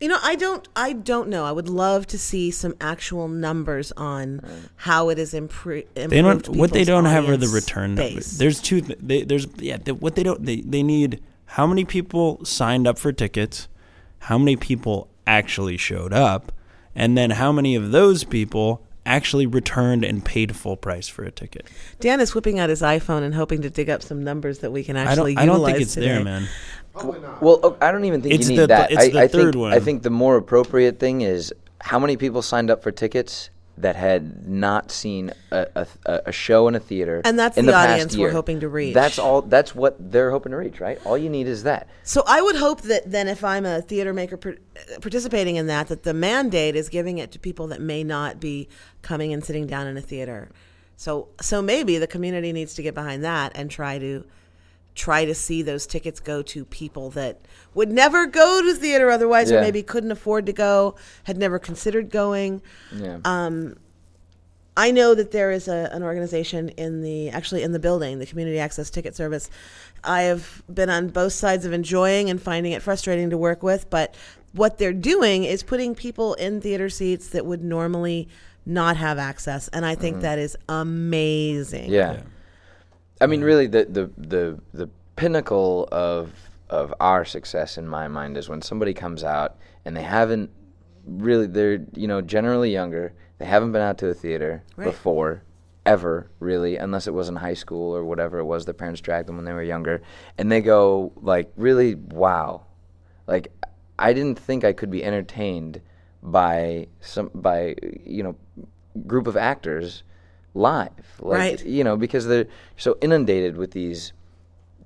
You know, I don't. I don't know. I would love to see some actual numbers on how it is has improved. They don't. What they don't have are the audience return numbers. base. There's two. They, there's yeah. The, what they don't. They they need how many people signed up for tickets, how many people actually showed up, and then how many of those people actually returned and paid full price for a ticket. Dan is whipping out his iPhone and hoping to dig up some numbers that we can I actually don't. I don't think it's today. there, man. Well, oh, I don't even think It's you the need that. it's I, the I third think, one. I think the more appropriate thing is how many people signed up for tickets that had not seen a, a, a show in a theater, And that's in the past audience we're hoping to reach. That's all. That's what they're hoping to reach, right? All you need is that. So I would hope that then, if I'm a theater maker participating in that, that the mandate is giving it to people that may not be coming and sitting down in a theater. So, so maybe the community needs to get behind that and try to try to see those tickets go to people that would never go to theater otherwise, or maybe couldn't afford to go, had never considered going. Yeah. Um, I know that there is a, an organization in the actually in the building, the Community Access Ticket Service. I have been on both sides of enjoying and finding it frustrating to work with, but what they're doing is putting people in theater seats that would normally not have access, and I think that is amazing. Mm-hmm. Yeah. I mean, mm-hmm. really, the, the the the pinnacle of of our success in my mind is when somebody comes out and they haven't really they're you know generally younger. They haven't been out to a theater Right. before ever really unless it was in high school or whatever it was their parents dragged them when they were younger and they go like really wow like i didn't think i could be entertained by some by you know group of actors live like Right. you know because they're so inundated with these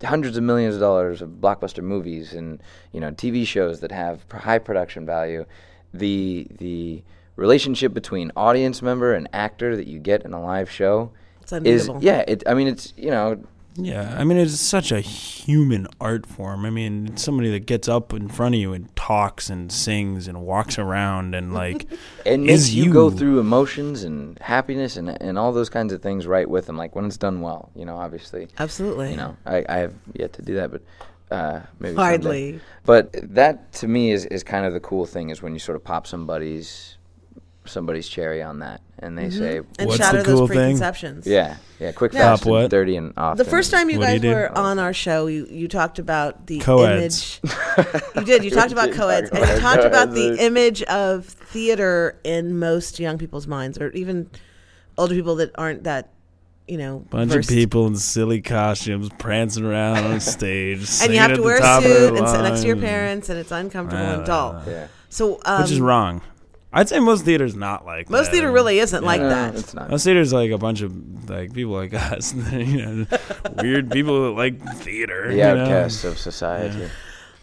hundreds of millions of dollars of blockbuster movies and you know TV shows that have high production value the the relationship between audience member and actor that you get in a live show It's is yeah it i mean it's you know Yeah, I mean it's such a human art form. I mean, it's somebody that gets up in front of you and talks and sings and walks around and like and is makes you go through emotions and happiness and and all those kinds of things right with them like when it's done well you know obviously Absolutely. you know i, I have yet to do that but uh, maybe someday. Hardly. But that to me is, is kind of the cool thing is when you sort of pop somebody's somebody's cherry on that and they say and What's shatter the those cool thing? preconceptions. yeah yeah quick Yeah. fast Pop what? and dirty and often The first time you What do guys you do? were on our show, you, you talked about the Co-eds. image. You did. You talked about did co-eds, and you about talked about the co-eds. image of theater in most young people's minds, or even older people that aren't that, you know, bunch versed. of people in silly costumes prancing around on stage, and you have to wear a suit and sit next to your parents, and it's uncomfortable and dull. yeah So, um, which is wrong. I'd say most theaters not like Most that. theater really isn't like No, that. it's not Most theaters like a bunch of like people like us, you know, weird people that like theater. the you know? outcasts of society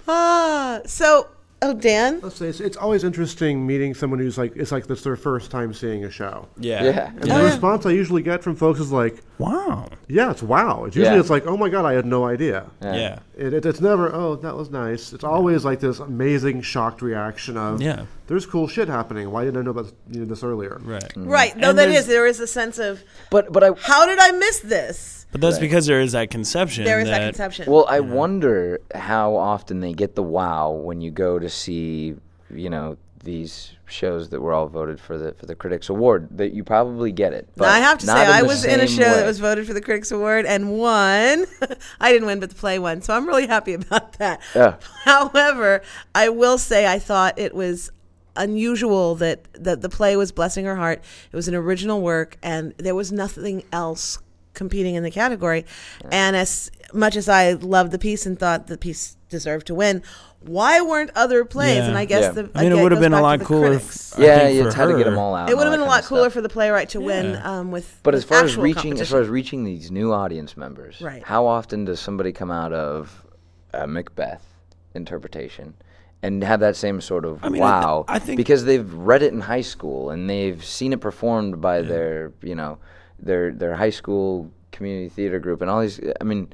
Ah, so oh, Dan, Let's say it's, it's always interesting meeting someone who's like it's like it's their first time seeing a show. Yeah. Yeah. And the yeah. response I usually get from folks is like, Wow. "Yeah, it's wow." It's usually Yeah. it's like, "Oh my god, I had no idea." Yeah. Yeah. It, it, it's never, "Oh, that was nice." It's always like this amazing shocked reaction of, Yeah. "There's cool shit happening. Why didn't I know about you know, this earlier?" Right. right? No, And that there's- is there is a sense of but but I how did I miss this? But that's Right. because there is that conception. There is that that conception. well I wonder how often they get the wow when you go to see you know these shows that were all voted for the for the critics award that you probably get it but Now, I have to say, I was in a same show that was voted for the Critics Award and won. I didn't win, but the play won. So I'm really happy about that. Yeah. However, I will say I thought it was unusual that, that the play was Blessing Her Heart. It was an original work, and there was nothing else competing in the category. And as much as I loved the piece and thought the piece deserved to win, why weren't other plays? Yeah. And I guess Yeah. the I mean, it would have been a lot cooler. critics. If, yeah think you had to get them all out It would have been a lot cooler for the playwright to win um, with. But with as far as reaching, as far as reaching these new audience members, Right. how often does somebody come out of a Macbeth interpretation and have that same sort of I mean, I th- wow? I think- because they've read it in high school and they've seen it performed by their, you know, their their high school community theater group and all these. I mean,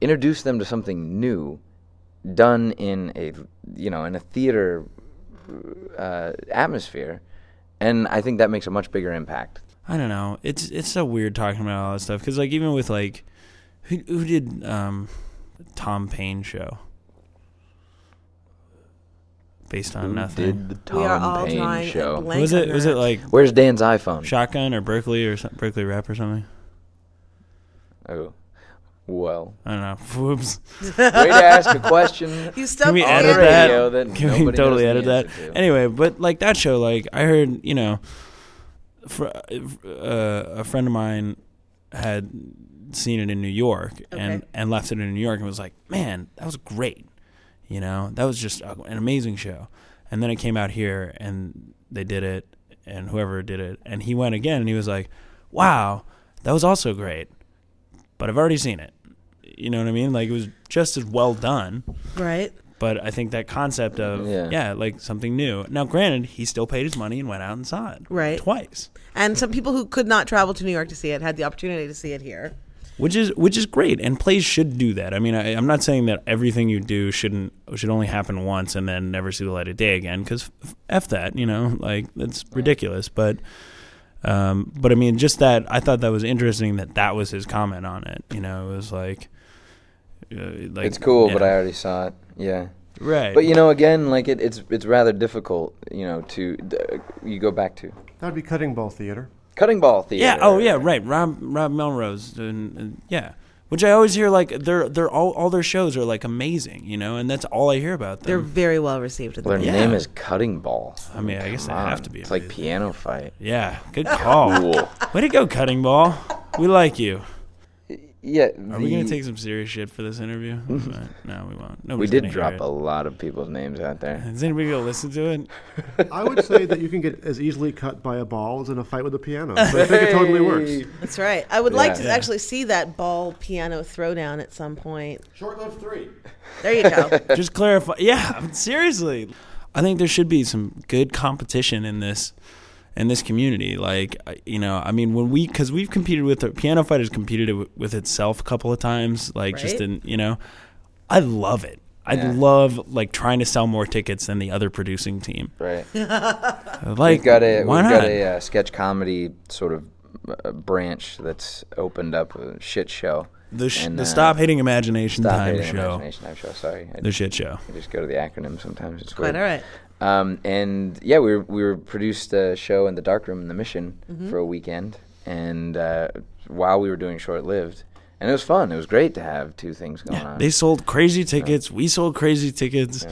introduce them to something new, done in a, you know, in a theater uh, atmosphere, and I think that makes a much bigger impact. I don't know. It's it's so weird talking about all that stuff because like even with like who who did um Tom Paine show based on Who nothing. did the Tom we are all Paine drawing a show? blank was it was that. it like Where's Dan's iPhone? Shotgun or Berkeley or some, Berkeley Rep or something? Oh, well. I don't know. Whoops. Way to ask a question. You stumped Can we me. edit the that? radio that Can we nobody totally knows the edit that? answer to. Anyway, but like that show, like I heard, you know, fr- uh, a friend of mine had seen it in New York and Okay. and left it in New York and was like, "Man, that was great." You know, that was just an amazing show. And then it came out here and they did it and whoever did it and he went again and he was like, "Wow, that was also great." But I've already seen it. You know what I mean? Like it was just as well done. Right. But I think that concept of Yeah. yeah. like something new. Now, granted, he still paid his money and went out and saw it Right. twice, And some people who could not travel to New York to see it had the opportunity to see it here. Which is which is great. And plays should do that. I mean, I, I'm not saying that everything you do shouldn't should only happen once and then never see the light of day again. Because f that, you know, like that's ridiculous. But um, but I mean, just that I thought that was interesting that that was his comment on it. You know, it was like. Uh, like it's cool, but. I already saw it. Yeah. Right. But you know, again, like it, it's it's rather difficult. You know, to d- you go back to That'd be Cutting Ball Theater. Cutting ball theater. Yeah. Oh, yeah. Right. Rob Rob Melrose. And, and, yeah. Which I always hear like they're they're all all their shows are like amazing, you know, and that's all I hear about them. They're very well received in the Their media. Yeah. name is Cutting Ball. I mean, I guess they Come have to be. It's like amazing. piano fight. Yeah. Good call. Cool. Way to go, Cutting Ball. We like you. Yeah. Are we gonna take some serious shit for this interview? But no, we won't. We did gonna drop hear a lot of people's names out there. Is anybody gonna listen to it? I would say that you can get as easily cut by a ball as in a fight with a piano. So I think it totally works. That's right. I would like Yeah. to Yeah. actually see that ball piano throwdown at some point. Short-lived three. There you go. Just clarify. Yeah, seriously. I think there should be some good competition in this in this community. Like, you know, I mean, when we because we've competed with the piano fight has competed with itself a couple of times. Like, just Right. in you know, I love it. I Yeah. love like trying to sell more tickets than the other producing team. Right. Like, We've got a why we've not? got a uh, sketch comedy sort of uh, branch that's opened up a shit show. the sh- and, the uh, Stop Hating Imagination Stop Time Hating show. Imagination Time show. Sorry, I, The shit show. I just go to the acronym sometimes. It's Quite weird. all right. Um, and yeah, we were, we were produced a show in the dark room in the Mission Mm-hmm. for a weekend, and uh, while we were doing short lived, and it was fun. It was great to have two things going Yeah, on. they sold crazy tickets. We sold crazy tickets,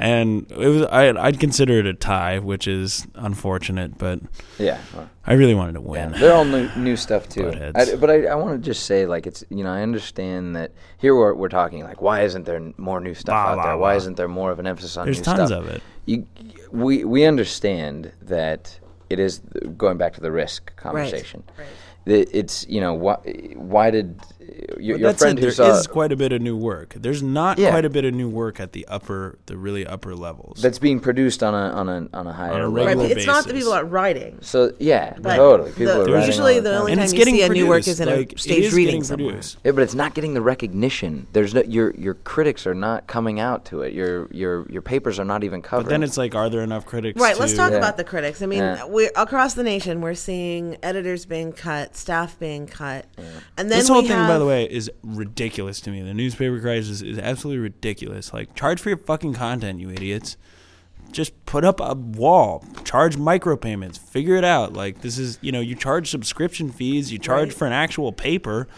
and it was I, I'd consider it a tie, which is unfortunate. But yeah, well, I really wanted to yeah, win. they're all new, new stuff too. I, but I, I want to just say, like, it's you know, I understand that here we're, we're talking like, why isn't there more new stuff Blah, out blah, there? Why isn't there more of an emphasis on There's new tons stuff? of it. You, we we understand that it is going back to the risk conversation. Right. that it's you know why why did your, But your that friend said, who there is saw quite a bit of new work. There's not Yeah. quite a bit of new work at the upper, the really upper levels. that's being produced on a on a on a higher on a level. Right, regular but it's not the people that are writing. So yeah, But totally. People the- are writing usually all the only and time it's you getting see a new work is in a like, it staged is reading somewhere. produced. Yeah, but it's not getting the recognition. There's no your your critics are not coming out to it. Your your your papers are not even covered. But then it's like, are there enough critics? Right, let's talk Yeah. about the critics. I mean, Yeah. we're across the nation. We're seeing editors being cut, staff being cut, and then This whole we thing, have, by the way, is ridiculous to me. The newspaper crisis is absolutely ridiculous. Like, charge for your fucking content, you idiots. Just put up a wall. Charge micropayments. Figure it out. Like, this is, you know, you charge subscription fees. You charge Right. for an actual paper.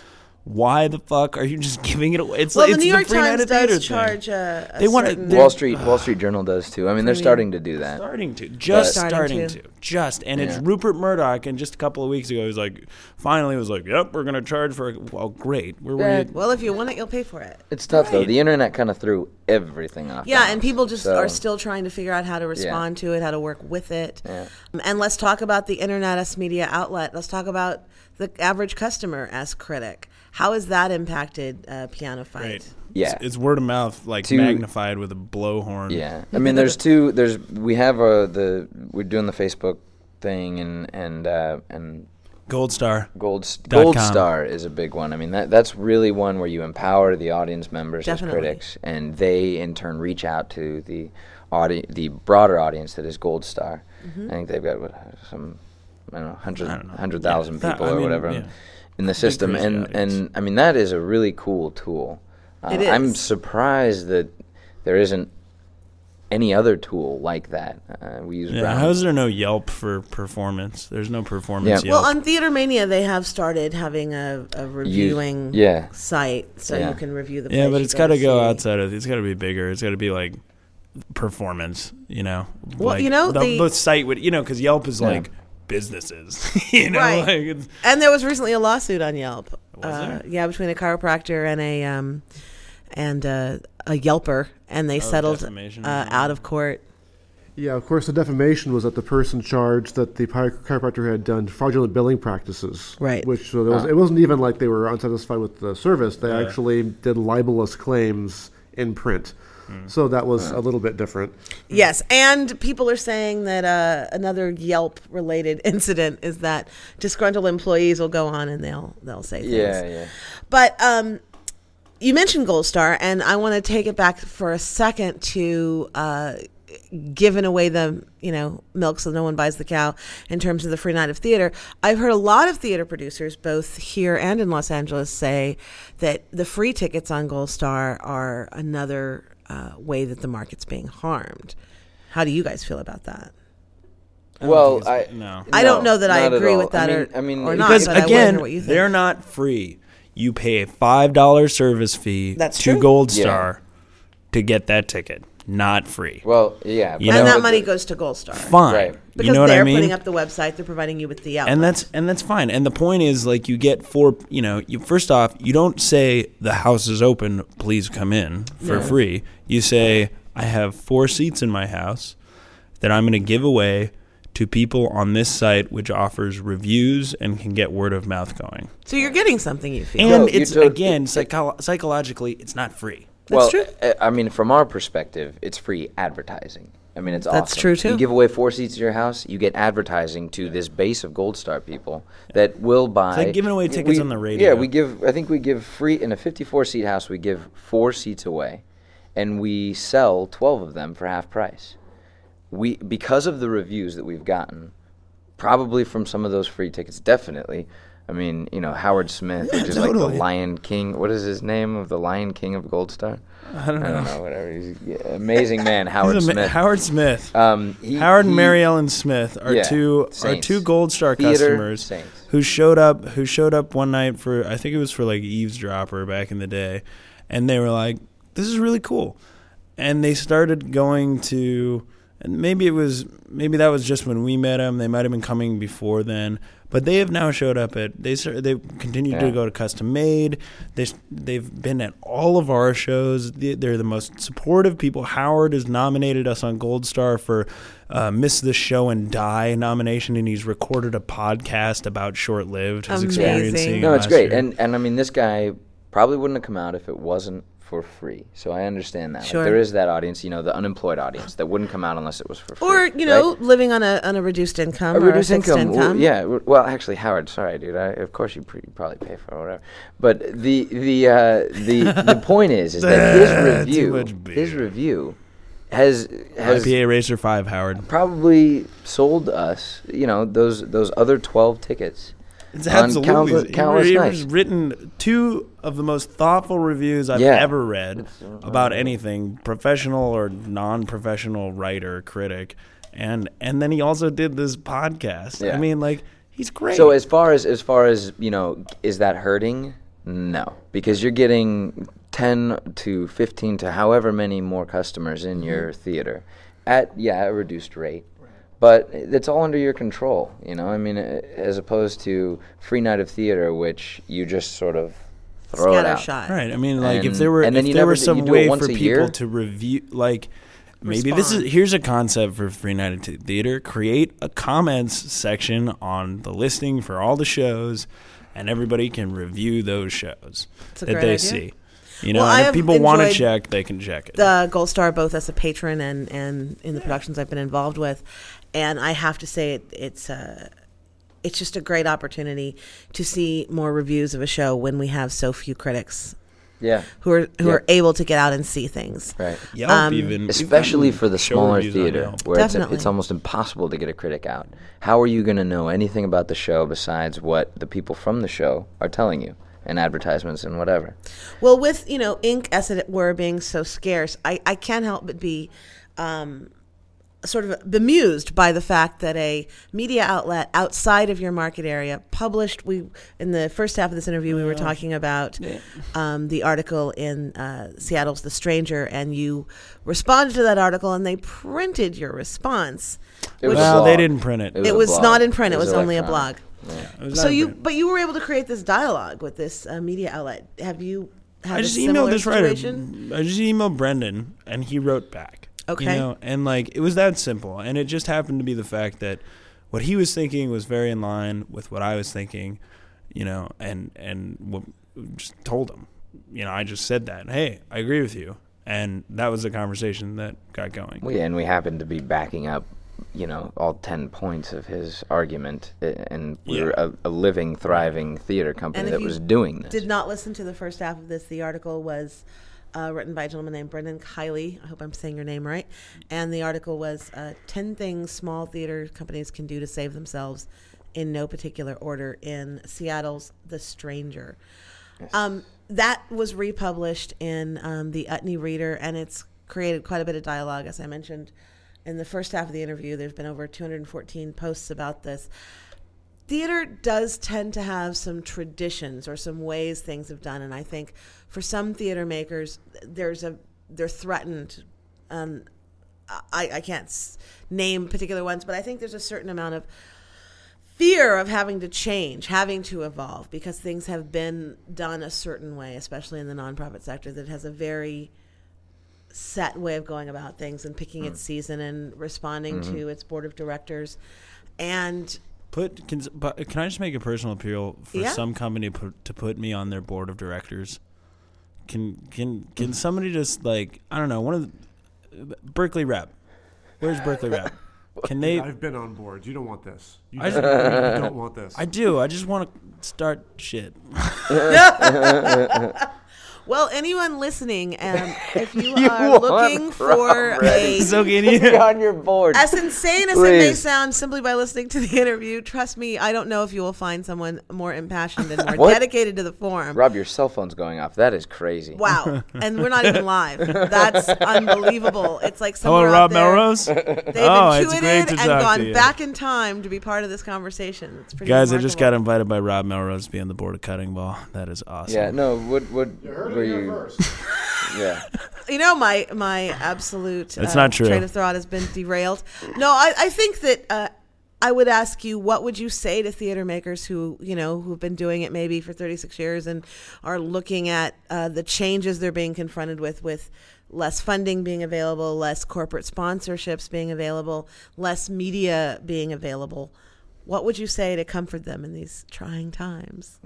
Why the fuck are you just giving it away? It's well, like the it's New York free night Times of theater does charge a, a They wanna- Wall Street Wall Street Journal does too. I mean, they're starting to do that. Starting to, just Starting starting, to. to. just, and it's Rupert Murdoch. And just a couple of weeks ago, he was like, finally, was like, "Yep, we're gonna charge for." it." Well, great. We're Yeah. Well, if you want it, you'll pay for it. It's tough though. The internet kind of threw everything off. Yeah, and people just So- are still trying to figure out how to respond to it, how to work with it. Yeah. Um, And let's talk about the internet as media outlet. Let's talk about the average customer as critic. How has that impacted uh, Piano Fight? Right. Yeah. It's, it's word of mouth, like To- magnified with a blowhorn. Yeah, I mean, there's two. There's we have a the we're doing the Facebook thing and and uh, and Gold Star. Gold Gold. Star is a big one. I mean that that's really one where you empower the audience members Definitely. as critics, and they in turn reach out to the audi- the broader audience that is Gold Star. Mm-hmm. I think they've got what, some I don't know hundred I don't hundred thousand that- people I or mean, whatever yeah. In the system, and audience. and I mean that is a really cool tool. Uh, It I'm surprised that there isn't any other tool like that. Uh, we use Yeah. Brown. How is there no Yelp for performance? There's no performance Yeah. Yelp. Well, on Theater Mania, they have started having a, a reviewing yeah. site, so Yeah. you can review the. yeah, but it's got to go outside of. It's got to be bigger. It's got to be like performance. You know. Well, Like, you know, the, the- the site would. You know, because Yelp is Yeah. like businesses. you know, Right. like it's, And there was recently a lawsuit on Yelp. Was uh, there? Yeah, between a chiropractor and a um, and uh, a Yelper, and they settled Oh, defamation or uh, out of court. Yeah, of course, the defamation was that the person charged that the chiropractor had done fraudulent billing practices. Right. Which so there was, it wasn't even like they were unsatisfied with the service. They actually did libelous claims in print. So that was a little bit different. Yes, and people are saying that uh, another Yelp-related incident is that disgruntled employees will go on and they'll they'll say things. Yeah, yeah. But um, you mentioned Gold Star, and I want to take it back for a second to uh, giving away the you know milk so no one buys the cow in terms of the free night of theater. I've heard a lot of theater producers, both here and in Los Angeles, say that the free tickets on Gold Star are another. Uh, way that the market's being harmed. How do you guys feel about that? I Well, I it's- no. I don't know that I agree with that I mean, or- I mean, or not, because but I wanna again, what you think. they're not free. You pay a five dollar service fee That's to true. Gold Yeah. Star to get that ticket. Not free. Well, yeah, You but know- and that money goes to Gold Star. Fine. Right. Because you know they're I mean? putting up the website, they're providing you with the outlet. and that's and that's fine. And the point is, like, you get four. You know, you first off, you don't say the house is open. Please come in for free. You say I have four seats in my house that I'm going to give away to people on this site, which offers reviews and can get word of mouth going. so you're getting something you feel. And Well, it's told- again psycho- psychologically, it's not free. well, true. uh, I mean, from our perspective, it's free advertising. I mean, it's That's awesome. true, too. You give away four seats to your house, you get advertising to this base of Gold Star people that will buy. like giving away we- tickets on the radio. Yeah, we give. I think we give free in a 54 seat house. We give four seats away, and we sell 12 of them for half price. We because of the reviews that we've gotten, probably from some of those free tickets, definitely. I mean, you know, Howard Smith, which is like the Lion King. What is his name of the Lion King of Gold Star? I don't I know. don't know, whatever. He's yeah, amazing man, Howard He's a ma- Smith. Howard Smith. um, he- Howard and he- Mary Ellen Smith are Yeah, two are two Gold Star Theater customers saints. who showed up who showed up one night for I think it was for like eavesdropper back in the day, and they were like, "This is really cool," and they started going to, and maybe it was maybe that was just when we met them. They might have been coming before then. But they have now showed up at they start- they continue to go to custom made. They they've been at all of our shows. They- They're the most supportive people. Howard has nominated us on Gold Star for uh, "Miss the Show and Die" nomination, and he's recorded a podcast about "Short Lived." His Amazing. experience. No, it's great, year. and and I mean, this guy probably wouldn't have come out if it wasn't for free. So I understand that. Like, there is that audience, you know, the unemployed audience that wouldn't come out unless it was for free. or you know, right? living on a on a reduced income a or reduced a income. income. Yeah. Well, actually, Howard. Sorry, dude. I, of course, you, probably pay for it whatever. But the the uh, the the point is, is that his review, his review, has has IPA Racer Five, Howard. probably sold us, you know, those those other twelve tickets. It's on absolutely. countless- countless nights. written two of the most thoughtful reviews I've Yeah. ever read about anything, professional or non-professional writer, critic, and and then he also did this podcast. I mean, like he's great. So as far as as far as you know, is that hurting? No, because you're getting ten to fifteen to however many more customers in your mm-hmm. theater at yeah a reduced rate. But it's all under your control, you know. I mean, as opposed to free night of theater, which you just sort of throw it out. Scattershot. Right. I mean, like if there were and then if you there never were some way for people year? to review, like maybe this is here's a concept for free night at theater: create a comments section on the listing for all the shows, and everybody can review those shows It's a that they idea. see. You know, Well, and if people want to check, they can check it. the Gold Star both as a patron and and in the productions I've been involved with, and I have to say it, it's uh, it's just a great opportunity to see more reviews of a show when we have so few critics Yeah, who are who Yep. are able to get out and see things. right. Yelp um, even, especially gotten for the smaller theater where it's, Definitely. it's almost impossible to get a critic out. How are you going to know anything about the show besides what the people from the show are telling you and advertisements and whatever? Well, with you know ink as it were being so scarce, I I can't help but be. Um, Sort of bemused by the fact that a media outlet outside of your market area published. We in the first half of this interview, we were talking about um, the article in uh, Seattle's The Stranger, and you responded to that article, and they printed your response. It was Well, they didn't print it. It was It was not in print; it was, only a blog. electronic. It was So you, print. but you were able to create this dialogue with this uh, media outlet. Have you had I a just similar emailed this situation? writer. I just emailed Brendan, and he wrote back. Okay. You know, and like it was that simple, and it just happened to be the fact that what he was thinking was very in line with what I was thinking. You know, and and what, just told him. You know, I just said that. Hey, I agree with you, and that was the conversation that got going. Well, yeah, and we happened to be backing up, you know, all 10 points of his argument. And we Yeah. were a, a living, thriving theater company And that was doing this. Did not listen to the first half of this. The article was uh, written by a gentleman named Brendan Kiley. I hope I'm saying your name right. And the article was uh, 10 things small theater companies can do to save themselves in no particular order in Seattle's The Stranger. Um, that was republished in um, the Utne Reader, and it's created quite a bit of dialogue, as I mentioned in the first half of the interview. There's been over 214 posts about this. Theater does tend to have some traditions or some ways things have done, and I think for some theater makers, there's a they're threatened. Um, I, I can't s- name particular ones, but I think there's a certain amount of fear of having to change, having to evolve, because things have been done a certain way, especially in the nonprofit sector that has a very set way of going about things and picking its season and responding to its board of directors. And Put can, but can I just make a personal appeal for Yeah. some company put, to put me on their board of directors? Can can can mm. somebody just like I don't know one of the Berkeley rep? Where's Berkeley rep? Can they? I've been on board. You don't want this. You I don't, you don't want this. I do. I just want to start shit. well, anyone listening, um, if you, You are looking for ready. a so Be on your board. as insane as it may sound simply by listening to the interview, trust me, I don't know if you will find someone more impassioned and more What? dedicated to the forum. Rob, your cell phone's going off. That is crazy. Wow. And we're not even live. That's unbelievable. It's like Hello, Rob there, Melrose. They've Oh, it's intuited great to and talk gone to you. back in time to be part of this conversation. It's pretty Guys, I just got invited by Rob Melrose to be on the board of Cutting Ball. That is awesome. Yeah, no. What? What? Were you? Yeah. You know, my my absolute That's uh, not true. train of thought has been derailed. No, I, I think that uh, I would ask you, what would you say to theater makers who you know who've been doing it maybe for 36 years and are looking at uh, the changes they're being confronted with with less funding being available, less corporate sponsorships being available, less media being available. What would you say to comfort them in these trying times?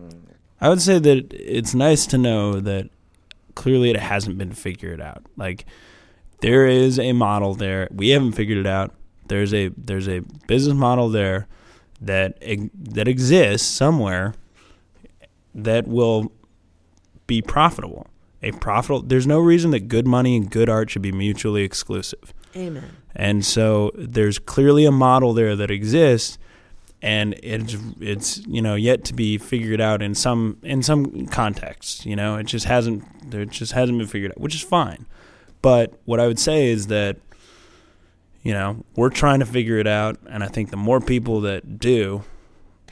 I would say that it's nice to know that clearly it hasn't been figured out. Like there is a model there. We haven't figured it out. There's a there's a business model there that that exists somewhere that will be profitable. A profitable. There's no reason that good money and good art should be mutually exclusive. Amen. And so there's clearly a model there that exists and it's it's you know yet to be figured out in some in some contexts, you know. It just hasn't there just hasn't been figured out, which is fine. But what I would say is that you know, we're trying to figure it out and I think the more people that do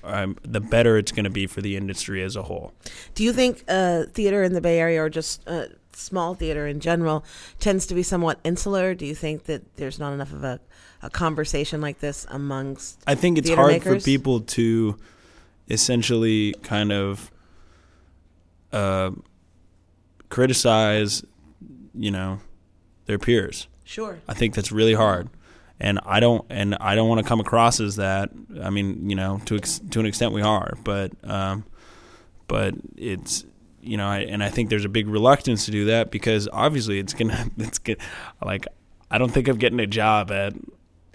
um, the better it's going to be for the industry as a whole. Do you think uh, theater in the Bay Area or just uh, small theater in general tends to be somewhat insular? Do you think that there's not enough of a, a conversation like this amongst? I think it's hard makers? for people to essentially kind of uh, criticize, you know, their peers. Sure. I think that's really hard, and I don't and I don't want to come across as that. I mean, you know, to ex- to an extent we are, but um, but it's you know, I, and I think there's a big reluctance to do that because obviously it's gonna it's good. Like, I don't think I'm getting a job at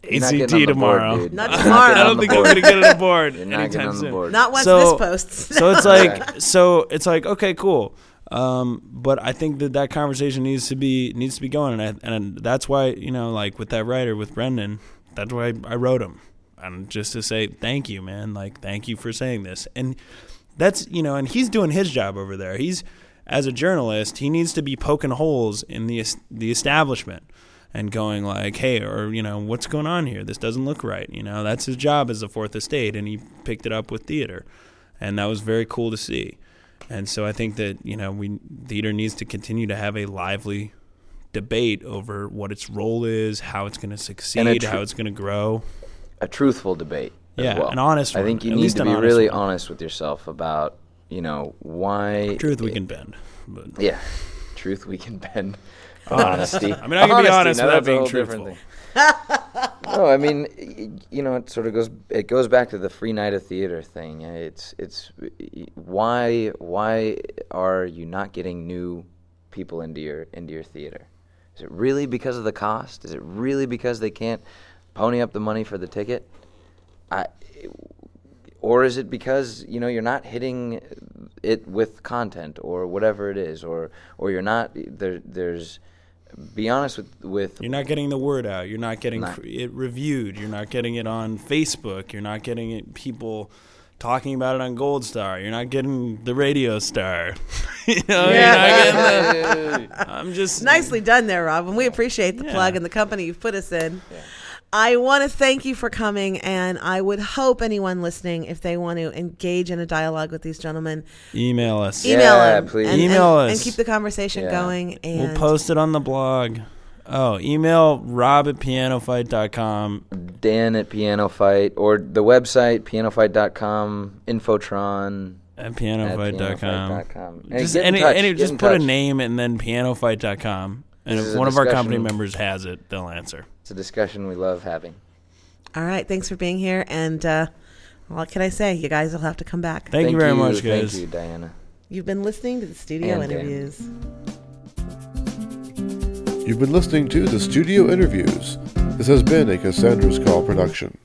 You're not ACT getting board, tomorrow. Not tomorrow. I don't the think I'm gonna get on the board You're not anytime getting on the soon. board. Not once So- this posts. So it's like so it's like okay, cool. Um, but I think that that conversation needs to be needs to be going, and I, and that's why you know, like with that writer with Brendan, that's why I wrote him, and just to say thank you, man. Like thank you for saying this, and that's you know, and he's doing his job over there. He's as a journalist, he needs to be poking holes in the the establishment and going like, hey, or you know, what's going on here? This doesn't look right. You know, that's his job as the fourth estate, and he picked it up with theater, and that was very cool to see. And so I think that you know, we theater needs to continue to have a lively debate over what its role is, how it's going to succeed, tr- how it's going to grow. a truthful debate. as Yeah, well. an honest I one. think you need to be honest really one. honest with yourself about you know why. Truth we can bend, but Yeah, truth we can bend. Honesty. I mean, I can be honest without being truthful. No, I mean, you know, it sort of goes. It goes back to the free night of theater thing. It's it's why why are you not getting new people into your into your theater? Is it really because of the cost? Is it really because they can't pony up the money for the ticket? I, or is it because you know you're not hitting it with content or whatever it is, or or you're not there? There's be honest with with You're not getting the word out. You're not getting Not- it reviewed. You're not getting it on Facebook. You're not getting it people talking about it on Gold Star. You're not getting the radio star. you know, Yeah. you're not getting the, I'm just Nicely done there, Rob, and we appreciate the Yeah. plug and the company you've put us in. I want to thank you for coming, and I would hope anyone listening, if they want to engage in a dialogue with these gentlemen, email us. Yeah. email them please. and, Email and, us. and keep the conversation Yeah. going. And We'll post it on the blog. Oh, email rob at pianofight.com. Dan at pianofight, or the website pianofight.com, Infotron At at pianofight.com. pianofight.com. And Just get in any, touch, any just in put a name and then pianofight.com. And This if one of our company members has it, they'll answer. It's a discussion we love having. all right, thanks for being here. And uh, what can I say? You guys will have to come back. Thank, you very much, guys. Thank you, Diana. You've been listening to the studio And Dan. interviews. You've been listening to the Studio Interviews. This has been a Cassandra's Call production.